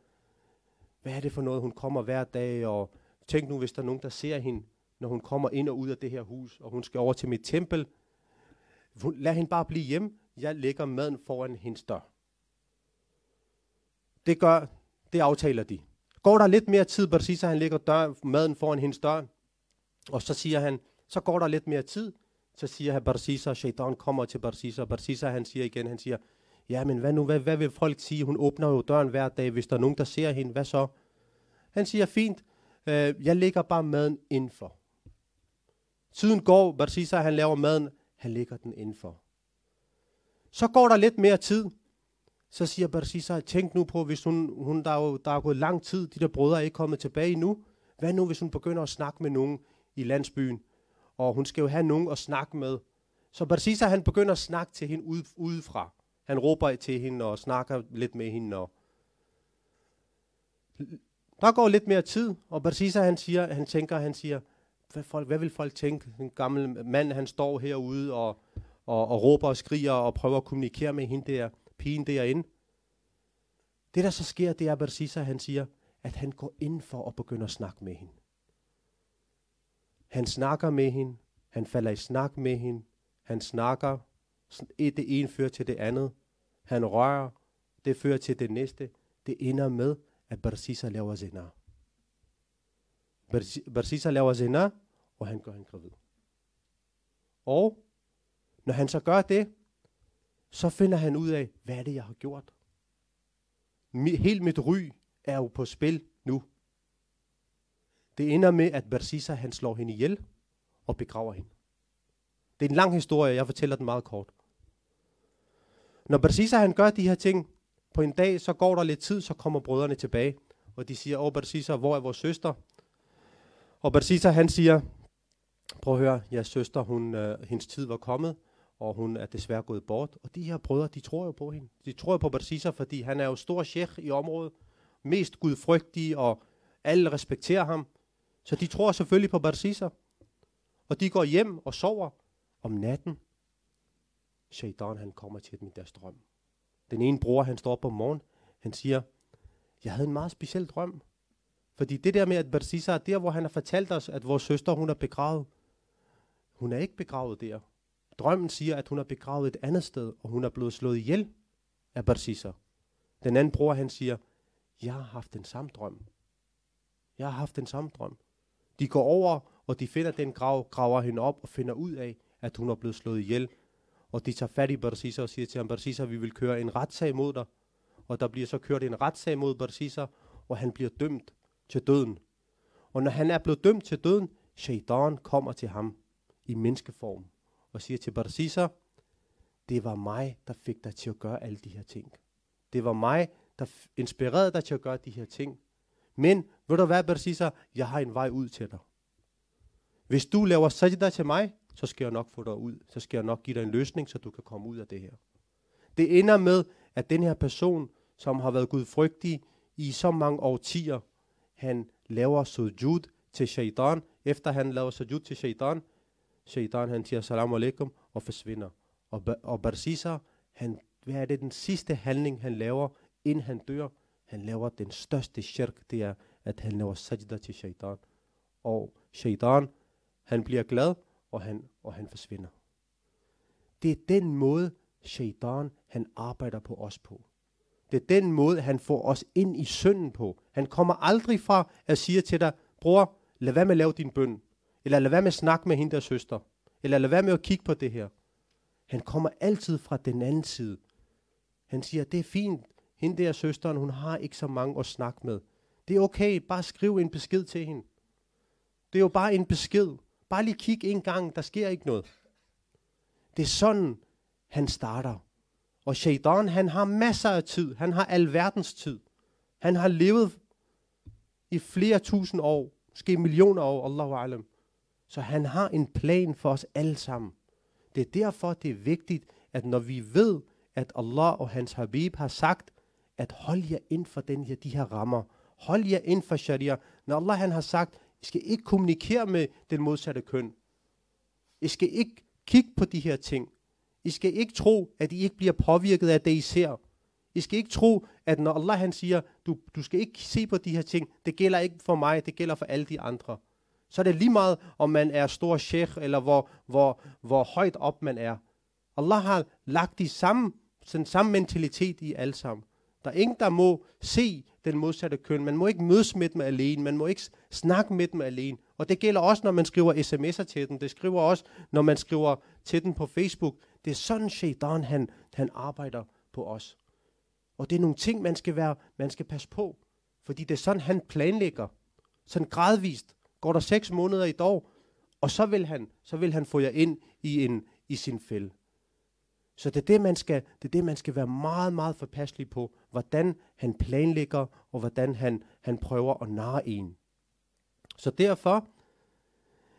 hvad er det for noget, hun kommer hver dag, og tænk nu, hvis der er nogen, der ser hende, når hun kommer ind og ud af det her hus, og hun skal over til mit tempel. Lad hende bare blive hjemme. Jeg lægger maden foran hendes dør. Det gør, det aftaler de. Går der lidt mere tid, Barsisa han lægger dør, maden foran hendes dør, og så siger han, så går der lidt mere tid, så siger han Barsisa, Shaitan kommer til Barsisa, Barsisa han siger igen, han siger, ja, men hvad nu, hvad, hvad vil folk sige? Hun åbner jo døren hver dag, hvis der er nogen, der ser hende, hvad så? Han siger, fint, øh, jeg lægger bare maden indenfor. Tiden går, Barsisa han laver maden, han lægger den indenfor. Så går der lidt mere tid, så siger Barsisa, tænk nu på, hvis hun, hun der, er jo, der er gået lang tid, de der brødre er ikke kommet tilbage endnu. Hvad nu, hvis hun begynder at snakke med nogen i landsbyen? Og hun skal jo have nogen at snakke med. Så Barsisa, han begynder at snakke til hende ude, udefra. Han råber til hende og snakker lidt med hende. Og der går lidt mere tid, og Barsisa, han siger, han tænker, han siger, hvad, folk, hvad vil folk tænke? En gammel mand, han står herude og, og, og råber og skriger og prøver at kommunikere med hende der, pigen derinde. Det, der så sker, det er, at Barsisa, han siger, at han går ind for at begynde at snakke med hende. Han snakker med hende, han falder i snak med hende, han snakker, det ene fører til det andet, han rører, det fører til det næste, det ender med, at Barsisa laver zina. Barsisa laver zina, og han gør hende gravid. Og når han så gør det, så finder han ud af, hvad er det, jeg har gjort? Helt mit ry er jo på spil nu. Det ender med, at Barsisa han slår hende ihjel og begraver hende. Det er en lang historie, jeg fortæller den meget kort. Når Barsisa han gør de her ting, på en dag, så går der lidt tid, så kommer brødrene tilbage, og de siger, åh Barsisa, hvor er vores søster? Og Barsisa han siger, prøv at høre, jeres søster, hun, øh, hendes tid var kommet, og hun er desværre gået bort. Og de her brødre, de tror jo på hende. De tror jo på Barsisa, fordi han er jo stor sheikh i området, mest gudfrygtig, og alle respekterer ham. Så de tror selvfølgelig på Barsisa. Og de går hjem og sover om natten. Shaitan, han kommer til dem i deres drøm. Den ene bror, han står op om morgenen, han siger, jeg havde en meget speciel drøm. Fordi det der med, at Barsisa er der, hvor han har fortalt os, at vores søster, hun er begravet. Hun er ikke begravet der. Drømmen siger, at hun er begravet et andet sted, og hun er blevet slået ihjel af Barsisa. Den anden bror, han siger, jeg har haft den samme drøm. Jeg har haft den samme drøm. De går over, og de finder den grav, graver hende op og finder ud af, at hun er blevet slået ihjel. Og de tager fat i Barsisa og siger til ham, Barsisa, vi vil køre en retssag mod dig. Og der bliver så kørt en retssag mod Barsisa, og han bliver dømt til døden. Og når han er blevet dømt til døden, Shaitan kommer til ham i menneskeform og siger til Barsisa, det var mig, der fik dig til at gøre alle de her ting. Det var mig, der inspirerede dig til at gøre de her ting. Men, ved du hvad, Barsisa, jeg har en vej ud til dig. Hvis du laver sajda til mig, så skal jeg nok få dig ud. Så skal jeg nok give dig en løsning, så du kan komme ud af det her. Det ender med, at den her person, som har været gudfrygtig i så mange årtier, han laver sujud til shaitan. Efter han laver sujud til shaitan, shaitan han siger salam alaikum og forsvinder. Og, og Barsisa, han, hvad er det den sidste handling, han laver, inden han dør? Han laver den største shirk, det er, at han laver sajda til shaitan. Og shaitan, han bliver glad, og han, og han forsvinder. Det er den måde, shaitan, han arbejder på os på. Det er den måde, han får os ind i synden på. Han kommer aldrig fra at sige til dig, bror, lad være med at lave din bøn. Eller lad være med at snakke med hende der søster. Eller lad være med at kigge på det her. Han kommer altid fra den anden side. Han siger, det er fint. Hende der søsteren, hun har ikke så mange at snakke med. Det er okay, bare skriv en besked til hende. Det er jo bare en besked. Bare lige kig en gang, der sker ikke noget. Det er sådan, han starter. Og Shaitan, han har masser af tid. Han har alverdens tid. Han har levet i flere tusind år, måske millioner år, Allahu alam. Så han har en plan for os alle sammen. Det er derfor, det er vigtigt, at når vi ved, at Allah og hans Habib har sagt, at hold jer ind for den her, de her rammer. Hold jer ind for sharia. Når Allah han har sagt, I skal ikke kommunikere med den modsatte køn. I skal ikke kigge på de her ting. I skal ikke tro, at I ikke bliver påvirket af det, I ser. I skal ikke tro, at når Allah han siger, du, du skal ikke se på de her ting, det gælder ikke for mig, det gælder for alle de andre. Så er det lige meget, om man er stor sheikh, eller hvor, hvor, hvor højt op man er. Allah har lagt de samme, den samme mentalitet i alle sammen. Der er ingen, der må se den modsatte køn. Man må ikke mødes med dem alene. Man må ikke snakke med dem alene. Og det gælder også, når man skriver sms'er til dem. Det skriver også, når man skriver til dem på Facebook. Det er sådan, shaitan han, han arbejder på os. Og det er nogle ting, man skal, være, man skal passe på. Fordi det er sådan, han planlægger. Sådan gradvist går der seks måneder i dag, og så vil han, så vil han få jer ind i, en, i sin fælde. Så det er det, man skal, det er det, man skal være meget, meget forpasselig på, hvordan han planlægger, og hvordan han, han prøver at narre en. Så derfor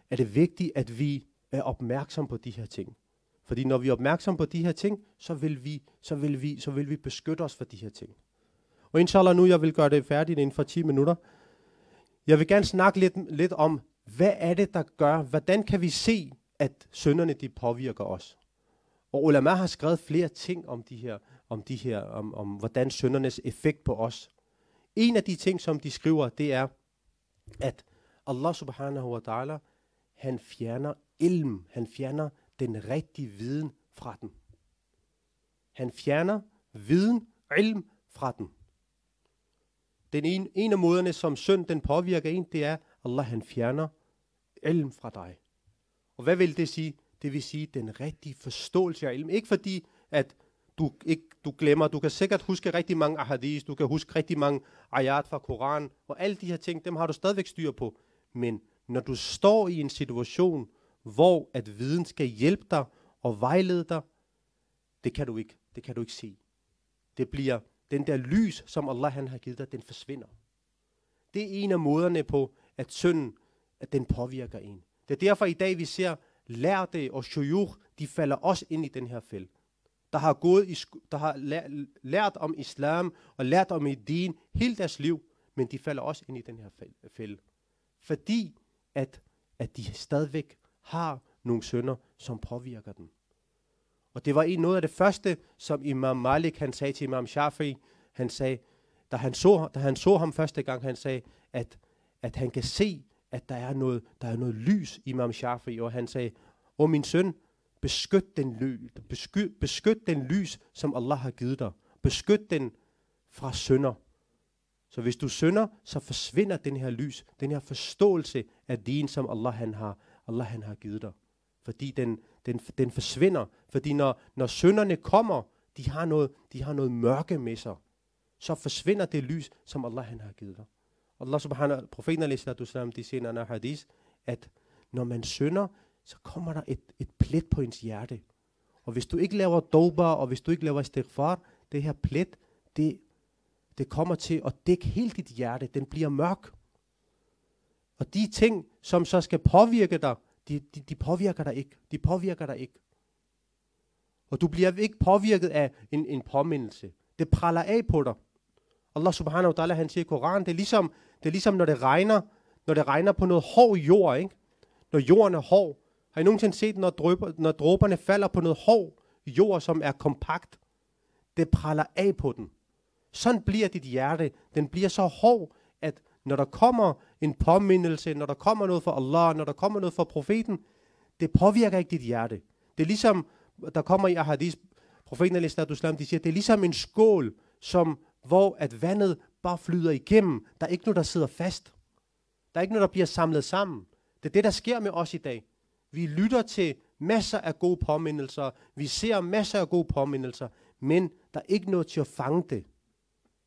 er det vigtigt, at vi er opmærksom på de her ting. Fordi når vi er opmærksom på de her ting, så vil vi, så vil vi, så vil vi beskytte os for de her ting. Og inshallah nu, jeg vil gøre det færdigt inden for 10 minutter. Jeg vil gerne snakke lidt, lidt om, hvad er det, der gør, hvordan kan vi se, at sønderne de påvirker os? Og ulama har skrevet flere ting om de her, om de her, om, om hvordan søndernes effekt på os. En af de ting, som de skriver, det er, at Allah subhanahu wa ta'ala, han fjerner ilm, han fjerner den rigtige viden fra den. Han fjerner viden, ilm fra den. Den en, en af måderne, som synd den påvirker en, det er, Allah han fjerner ilm fra dig. Og hvad vil det sige? Det vil sige den rigtige forståelse af ilm. Ikke fordi, at du, ikke, du glemmer, du kan sikkert huske rigtig mange ahadis, du kan huske rigtig mange ayat fra Koran, og alle de her ting, dem har du stadigvæk styr på. Men når du står i en situation, hvor at viden skal hjælpe dig og vejlede dig, det kan du ikke, det kan du ikke se. Det bliver den der lys, som Allah han har givet dig, den forsvinder. Det er en af måderne på, at synden, at den påvirker en. Det er derfor i dag, vi ser lærte og shuyukh, de falder også ind i den her fælde. Der har, gået i, der har lært om islam og lært om din hele deres liv, men de falder også ind i den her fælde. Fordi at, at de stadigvæk har nogle sønder, som påvirker dem. Og det var en noget af det første, som Imam Malik han sagde til Imam Shafi. Han sagde, da han så, da han så ham første gang, han sagde, at, at han kan se, at der er noget, der er noget lys i Imam Shafi. Og han sagde, åh min søn, beskyt den, ly, beskyt, beskyt den lys, som Allah har givet dig. Beskyt den fra sønder. Så hvis du synder, så forsvinder den her lys, den her forståelse af din, som Allah han har, Allah han har givet dig. Fordi den, den, den forsvinder. Fordi når, når sønderne kommer, de har, noget, de har noget mørke med sig. Så forsvinder det lys, som Allah han har givet dig. Allah subhanahu, profeten alaihi de siger i hadith, at når man synder, så kommer der et, et plet på ens hjerte. Og hvis du ikke laver doba, og hvis du ikke laver istighfar, det her plet, det, det kommer til at dække hele dit hjerte. Den bliver mørk. Og de ting, som så skal påvirke dig, de, de, de påvirker dig ikke. De påvirker dig ikke. Og du bliver ikke påvirket af en, en påmindelse. Det praller af på dig. Allah subhanahu wa ta'ala, han siger i Koranen, det er, ligesom, det er ligesom, når det regner, når det regner på noget hård jord, ikke? Når jorden er hård. Har I nogensinde set, når, drøber, når dråberne falder på noget hård jord, som er kompakt? Det praller af på den. Sådan bliver dit hjerte. Den bliver så hård, at når der kommer en påmindelse, når der kommer noget fra Allah, når der kommer noget fra profeten, det påvirker ikke dit hjerte. Det er ligesom, der kommer i ahadis, profeten al islam, de siger, det er ligesom en skål, som, hvor at vandet bare flyder igennem. Der er ikke noget, der sidder fast. Der er ikke noget, der bliver samlet sammen. Det er det, der sker med os i dag. Vi lytter til masser af gode påmindelser. Vi ser masser af gode påmindelser. Men der er ikke noget til at fange det.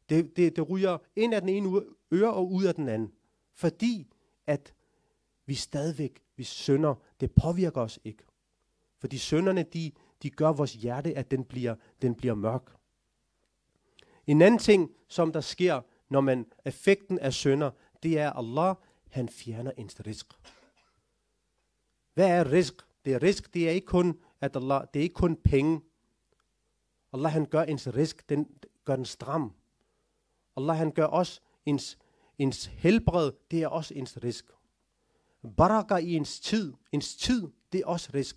Det, det, det ryger ind af den ene øre og ud af den anden. Fordi at vi stadigvæk, vi synder, det påvirker os ikke. Fordi synderne, de, de gør vores hjerte, at den bliver, den bliver mørk. En anden ting, som der sker, når man effekten af synder, det er, at Allah, han fjerner ens risk. Hvad er risk? Det er risk, det er ikke kun, at Allah, det er ikke kun penge. Allah, han gør ens risk, den gør den stram. Allah, han gør også ens, ens helbred, det er også ens risk. Baraka i ens tid, ens tid, det er også risk.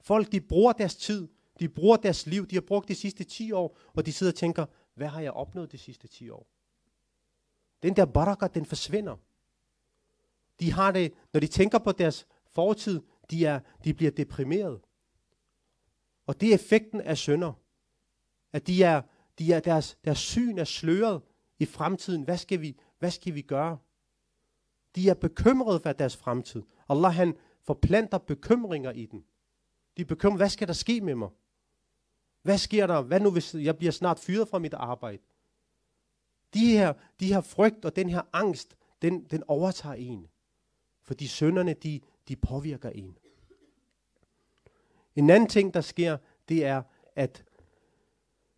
Folk, de bruger deres tid, de bruger deres liv, de har brugt de sidste 10 år, og de sidder og tænker, hvad har jeg opnået de sidste 10 år? Den der baraka, den forsvinder. De har det, når de tænker på deres fortid, de, er, de bliver deprimeret. Og det er effekten af sønder. At de er, de er deres, deres syn er sløret i fremtiden. Hvad skal, vi, hvad skal vi gøre? De er bekymrede for deres fremtid. Allah han forplanter bekymringer i dem. De er bekymrede, hvad skal der ske med mig? Hvad sker der? Hvad nu, hvis jeg bliver snart fyret fra mit arbejde? De her, de her frygt og den her angst, den, den overtager en. Fordi sønderne, de, de påvirker en. En anden ting, der sker, det er, at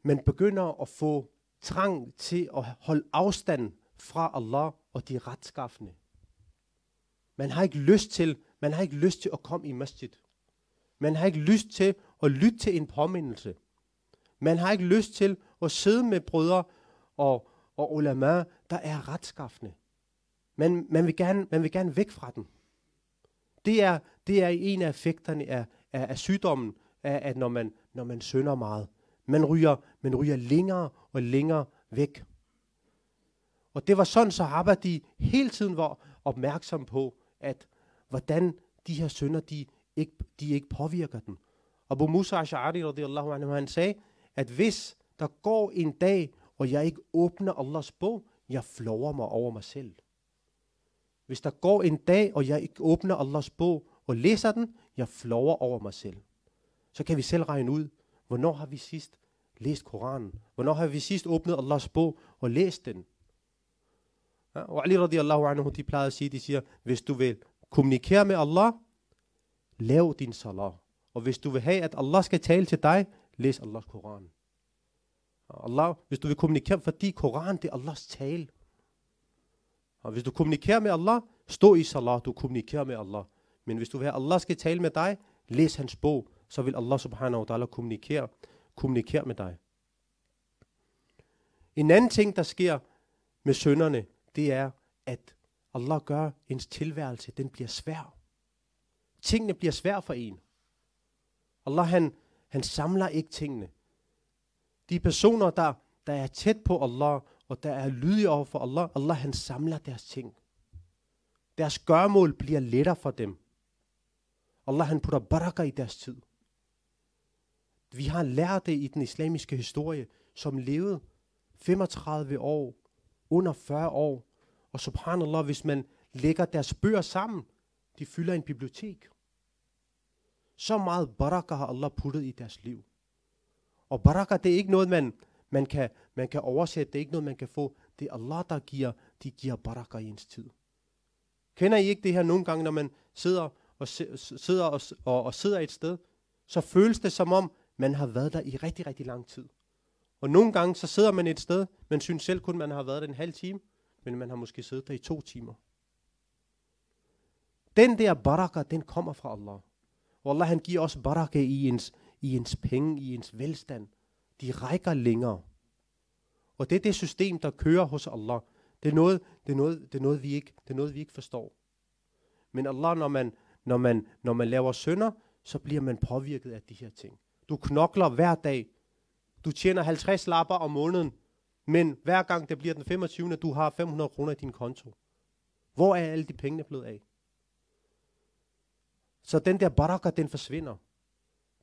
man begynder at få trang til at holde afstand fra Allah og de retskaffende. Man har ikke lyst til, man har ikke lyst til at komme i masjid. Man har ikke lyst til at lytte til en påmindelse. Man har ikke lyst til at sidde med brødre og, og ulama, der er retskaffende. Man, man, vil gerne, man vil gerne væk fra den. Det er, det er en af effekterne af, af, af sygdommen, af, at når man, når man synder meget. Man ryger, man ryger længere og længere væk. Og det var sådan, så Abba de hele tiden var opmærksom på, at hvordan de her synder, de ikke, de ikke påvirker den. Abu Musa Ash'ari radiyallahu anhu, han sagde, at hvis der går en dag, og jeg ikke åbner Allahs bog, jeg flover mig over mig selv. Hvis der går en dag, og jeg ikke åbner Allahs bog og læser den, jeg flover over mig selv. Så kan vi selv regne ud, hvornår har vi sidst læst Koranen? Hvornår har vi sidst åbnet Allahs bog og læst den? Ja, og Ali radiallahu anhu, de plejede at sige, de siger, hvis du vil kommunikere med Allah, lav din salat. Og hvis du vil have, at Allah skal tale til dig, læs Allahs Koran. Allah, hvis du vil kommunikere, fordi Koran det er Allahs tale. Og hvis du kommunikerer med Allah, stå i salat, du kommunikerer med Allah. Men hvis du vil have, at Allah skal tale med dig, læs hans bog, så vil Allah subhanahu wa ta'ala kommunikere, kommunikere med dig. En anden ting, der sker med sønderne, det er, at Allah gør ens tilværelse, den bliver svær. Tingene bliver svær for en. Allah, han, han samler ikke tingene. De personer, der, der er tæt på Allah, og der er lydige over for Allah, Allah han samler deres ting. Deres gørmål bliver lettere for dem. Allah han putter baraka i deres tid. Vi har lært det i den islamiske historie, som levede 35 år, under 40 år. Og subhanallah, hvis man lægger deres bøger sammen, de fylder en bibliotek. Så meget baraka har Allah puttet i deres liv. Og baraka, det er ikke noget, man, man, kan, man kan oversætte. Det er ikke noget, man kan få. Det er Allah, der giver, de giver baraka i ens tid. Kender I ikke det her nogle gange, når man sidder og, sidder og, og, og sidder et sted, så føles det som om, man har været der i rigtig, rigtig lang tid. Og nogle gange, så sidder man et sted, man synes selv kun, man har været der en halv time, men man har måske siddet der i to timer. Den der baraka, den kommer fra Allah. Og Allah han giver også baraka i ens, i ens penge, i ens velstand. De rækker længere. Og det er det system, der kører hos Allah. Det er noget, det er noget, det er noget, vi, ikke, det er noget vi ikke forstår. Men Allah, når man, når, man, når man laver synder, så bliver man påvirket af de her ting. Du knokler hver dag. Du tjener 50 lapper om måneden. Men hver gang det bliver den 25. du har 500 kroner i din konto. Hvor er alle de penge blevet af? Så den der baraka, den forsvinder.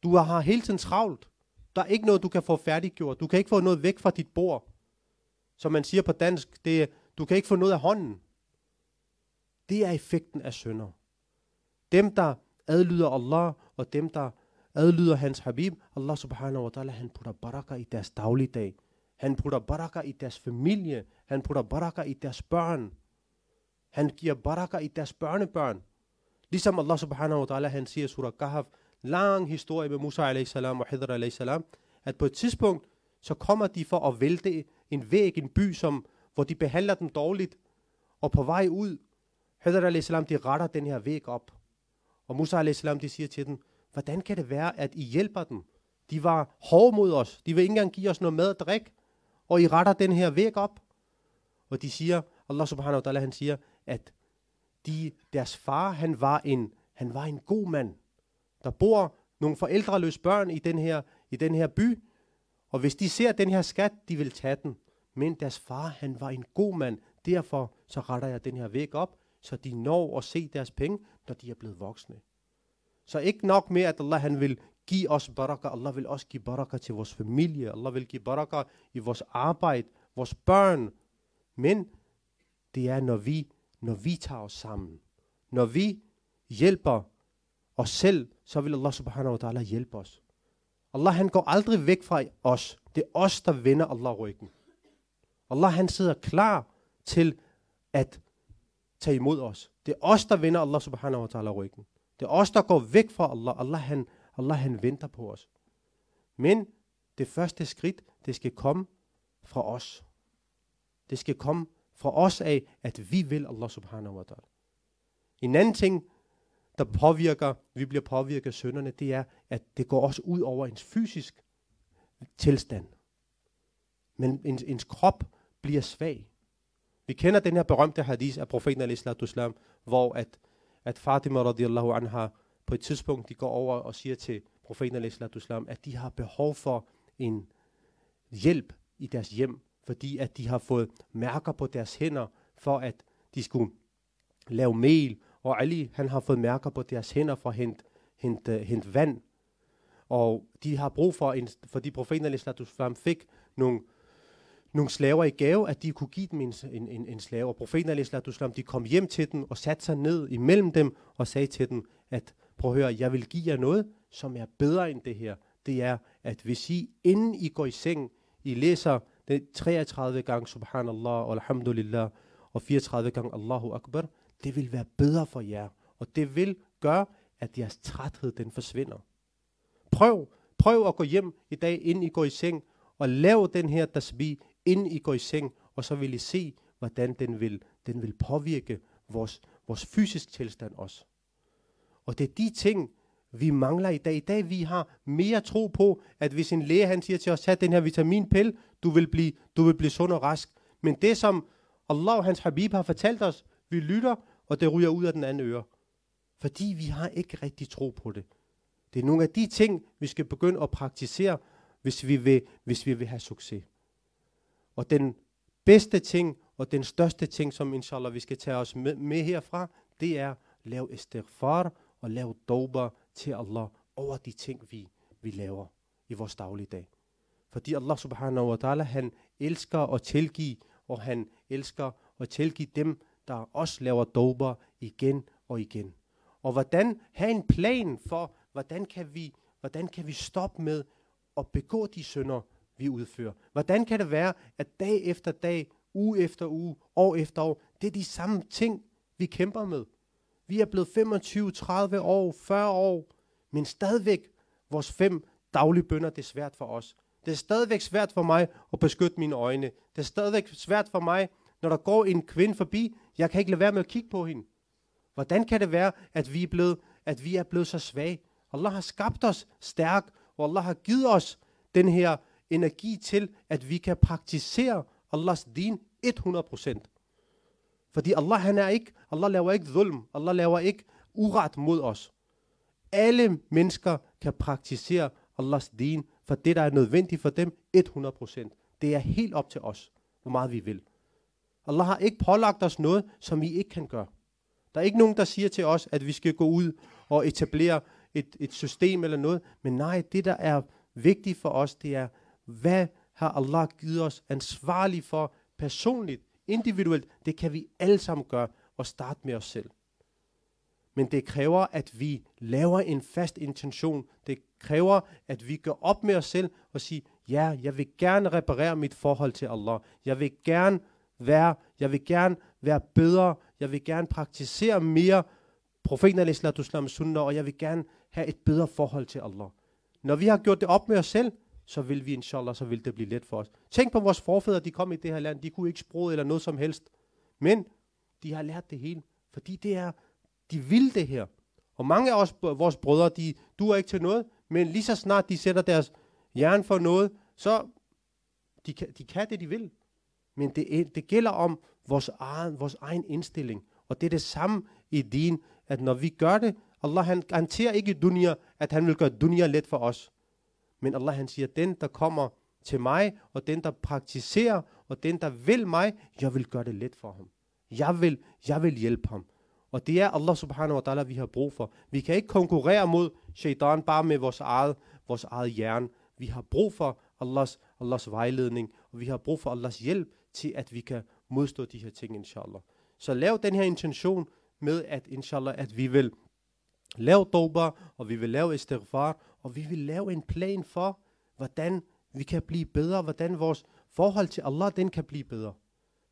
Du har hele tiden travlt. Der er ikke noget, du kan få færdiggjort. Du kan ikke få noget væk fra dit bord. Som man siger på dansk, det er, du kan ikke få noget af hånden. Det er effekten af sønder. Dem, der adlyder Allah, og dem, der adlyder hans habib, Allah subhanahu wa ta'ala, han putter baraka i deres dagligdag. Han putter baraka i deres familie. Han putter baraka i deres børn. Han giver baraka i deres børnebørn. Ligesom Allah subhanahu wa ta'ala, han siger i surah Kahf, lang historie med Musa a.s. og Hidr a.s., at på et tidspunkt, så kommer de for at vælte en væg, en by, som, hvor de behandler dem dårligt, og på vej ud, Hidr a.s. de retter den her væg op. Og Musa a.s. de siger til dem, hvordan kan det være, at I hjælper dem? De var hårde mod os. De vil ikke engang give os noget mad og drik. Og I retter den her væg op. Og de siger, Allah subhanahu wa ta'ala, han siger, at de, deres far, han var, en, han var en god mand. Der bor nogle forældreløse børn i den, her, i den her by, og hvis de ser den her skat, de vil tage den. Men deres far, han var en god mand. Derfor så retter jeg den her væg op, så de når at se deres penge, når de er blevet voksne. Så ikke nok med, at Allah han vil give os baraka. Allah vil også give baraka til vores familie. Allah vil give baraka i vores arbejde, vores børn. Men det er, når vi, når vi tager os sammen. Når vi hjælper os selv, så vil Allah subhanahu wa ta'ala hjælpe os. Allah han går aldrig væk fra os. Det er os, der vender Allah ryggen. Allah han sidder klar til at tage imod os. Det er os, der vender Allah subhanahu wa ta'ala ryggen. Det er os, der går væk fra Allah. Allah han, Allah han venter på os. Men det første skridt, det skal komme fra os. Det skal komme fra os af, at vi vil Allah subhanahu wa ta'ala. En anden ting, der påvirker, vi bliver påvirket af sønderne, det er, at det går også ud over ens fysisk tilstand. Men ens, ens krop bliver svag. Vi kender den her berømte hadith af profeten al hvor at, at Fatima radiallahu anha på et tidspunkt, de går over og siger til profeten al at de har behov for en hjælp i deres hjem, fordi at de har fået mærker på deres hænder, for at de skulle lave mel, og Ali han har fået mærker på deres hænder for at hente, hente, hente vand. Og de har brug for, en, fordi profeten al fik nogle, nogle slaver i gave, at de kunne give dem en, en, en, en slave. Og profeten al de kom hjem til dem og satte sig ned imellem dem og sagde til dem, at prøv at høre, jeg vil give jer noget, som er bedre end det her. Det er, at hvis I, inden I går i seng, I læser det 33 gange subhanallah og alhamdulillah, og 34 gange Allahu Akbar, det vil være bedre for jer. Og det vil gøre, at jeres træthed den forsvinder. Prøv, prøv at gå hjem i dag, inden I går i seng, og lav den her tasbih, inden I går i seng, og så vil I se, hvordan den vil, den vil påvirke vores, vores fysisk tilstand også. Og det er de ting, vi mangler i dag. I dag vi har mere tro på, at hvis en læge han siger til os, tag den her vitaminpille, du vil blive, du vil blive sund og rask. Men det som Allah og hans Habib har fortalt os, vi lytter, og det ryger ud af den anden øre. Fordi vi har ikke rigtig tro på det. Det er nogle af de ting, vi skal begynde at praktisere, hvis vi vil, hvis vi vil have succes. Og den bedste ting, og den største ting, som inshallah vi skal tage os med, med herfra, det er lave istighfar og lave dober til Allah over de ting, vi, vi laver i vores dagligdag. Fordi Allah subhanahu wa ta'ala, han elsker at tilgive, og han elsker at tilgive dem, der også laver dober igen og igen. Og hvordan have en plan for, hvordan kan vi, hvordan kan vi stoppe med at begå de synder, vi udfører? Hvordan kan det være, at dag efter dag, uge efter uge, år efter år, det er de samme ting, vi kæmper med? Vi er blevet 25, 30 år, 40 år, men stadigvæk vores fem daglige bønder, det er svært for os. Det er stadigvæk svært for mig at beskytte mine øjne. Det er stadigvæk svært for mig, når der går en kvinde forbi, jeg kan ikke lade være med at kigge på hende. Hvordan kan det være, at vi er blevet, at vi er blevet så svage? Allah har skabt os stærk, og Allah har givet os den her energi til, at vi kan praktisere Allahs din 100%. Fordi Allah, han er ikke, Allah laver ikke zulm, Allah laver ikke uret mod os. Alle mennesker kan praktisere Allahs din, for det, der er nødvendigt for dem, 100%. Det er helt op til os, hvor meget vi vil. Allah har ikke pålagt os noget, som vi ikke kan gøre. Der er ikke nogen, der siger til os, at vi skal gå ud og etablere et, et system eller noget. Men nej, det der er vigtigt for os, det er, hvad har Allah givet os ansvarlig for personligt, individuelt. Det kan vi alle sammen gøre og starte med os selv. Men det kræver, at vi laver en fast intention. Det kræver, at vi går op med os selv og siger, ja, jeg vil gerne reparere mit forhold til Allah. Jeg vil gerne være, jeg vil gerne være bedre. Jeg vil gerne praktisere mere profeten al-Islam sunnah, og jeg vil gerne have et bedre forhold til Allah. Når vi har gjort det op med os selv, så vil vi inshallah, så vil det blive let for os. Tænk på vores forfædre, de kom i det her land, de kunne ikke sproget eller noget som helst. Men de har lært det hele, fordi det er, de vil det her. Og mange af os, vores brødre, de duer ikke til noget, men lige så snart de sætter deres hjerne for noget, så de kan, de kan det, de vil. Men det, det gælder om vores egen, vores egen indstilling. Og det er det samme i din, at når vi gør det, Allah han garanterer ikke i dunia, at han vil gøre dunia let for os. Men Allah han siger, den der kommer til mig, og den der praktiserer, og den der vil mig, jeg vil gøre det let for ham. Jeg vil, jeg vil hjælpe ham. Og det er Allah subhanahu wa ta'ala, vi har brug for. Vi kan ikke konkurrere mod shaitan bare med vores eget, vores eget hjerne. Vi har brug for Allahs, Allahs vejledning, og vi har brug for Allahs hjælp til, at vi kan modstå de her ting, inshallah. Så lav den her intention med, at inshallah, at vi vil lave dober, og vi vil lave istighfar, og vi vil lave en plan for, hvordan vi kan blive bedre, hvordan vores forhold til Allah, den kan blive bedre.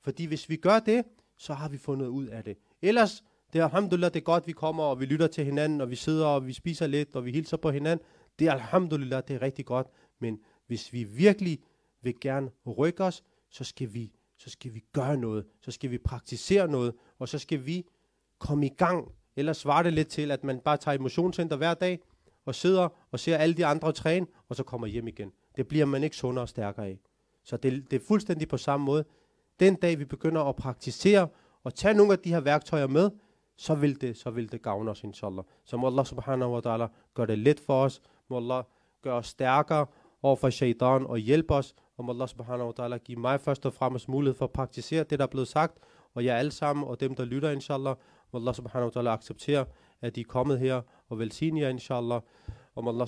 Fordi hvis vi gør det, så har vi fundet ud af det. Ellers, det er alhamdulillah, det er godt, vi kommer, og vi lytter til hinanden, og vi sidder, og vi spiser lidt, og vi hilser på hinanden. Det er alhamdulillah, det er rigtig godt. Men hvis vi virkelig vil gerne rykke os, så skal vi, så skal vi gøre noget. Så skal vi praktisere noget, og så skal vi komme i gang. Ellers svarer det lidt til, at man bare tager emotionscenter hver dag, og sidder og ser alle de andre træne, og så kommer hjem igen. Det bliver man ikke sundere og stærkere af. Så det, det er fuldstændig på samme måde. Den dag vi begynder at praktisere og tage nogle af de her værktøjer med, så vil det, så vil det gavne os, inshallah. Så må Allah subhanahu wa ta'ala gøre det let for os. Må Allah gøre os stærkere over for shaitan og hjælpe os. Og må Allah subhanahu wa ta'ala give mig først og fremmest mulighed for at praktisere det, der er blevet sagt. Og jer alle sammen og dem, der lytter, inshallah. Må Allah subhanahu wa ta'ala acceptere, at I er kommet her og velsigne jer, inshallah. Og må Allah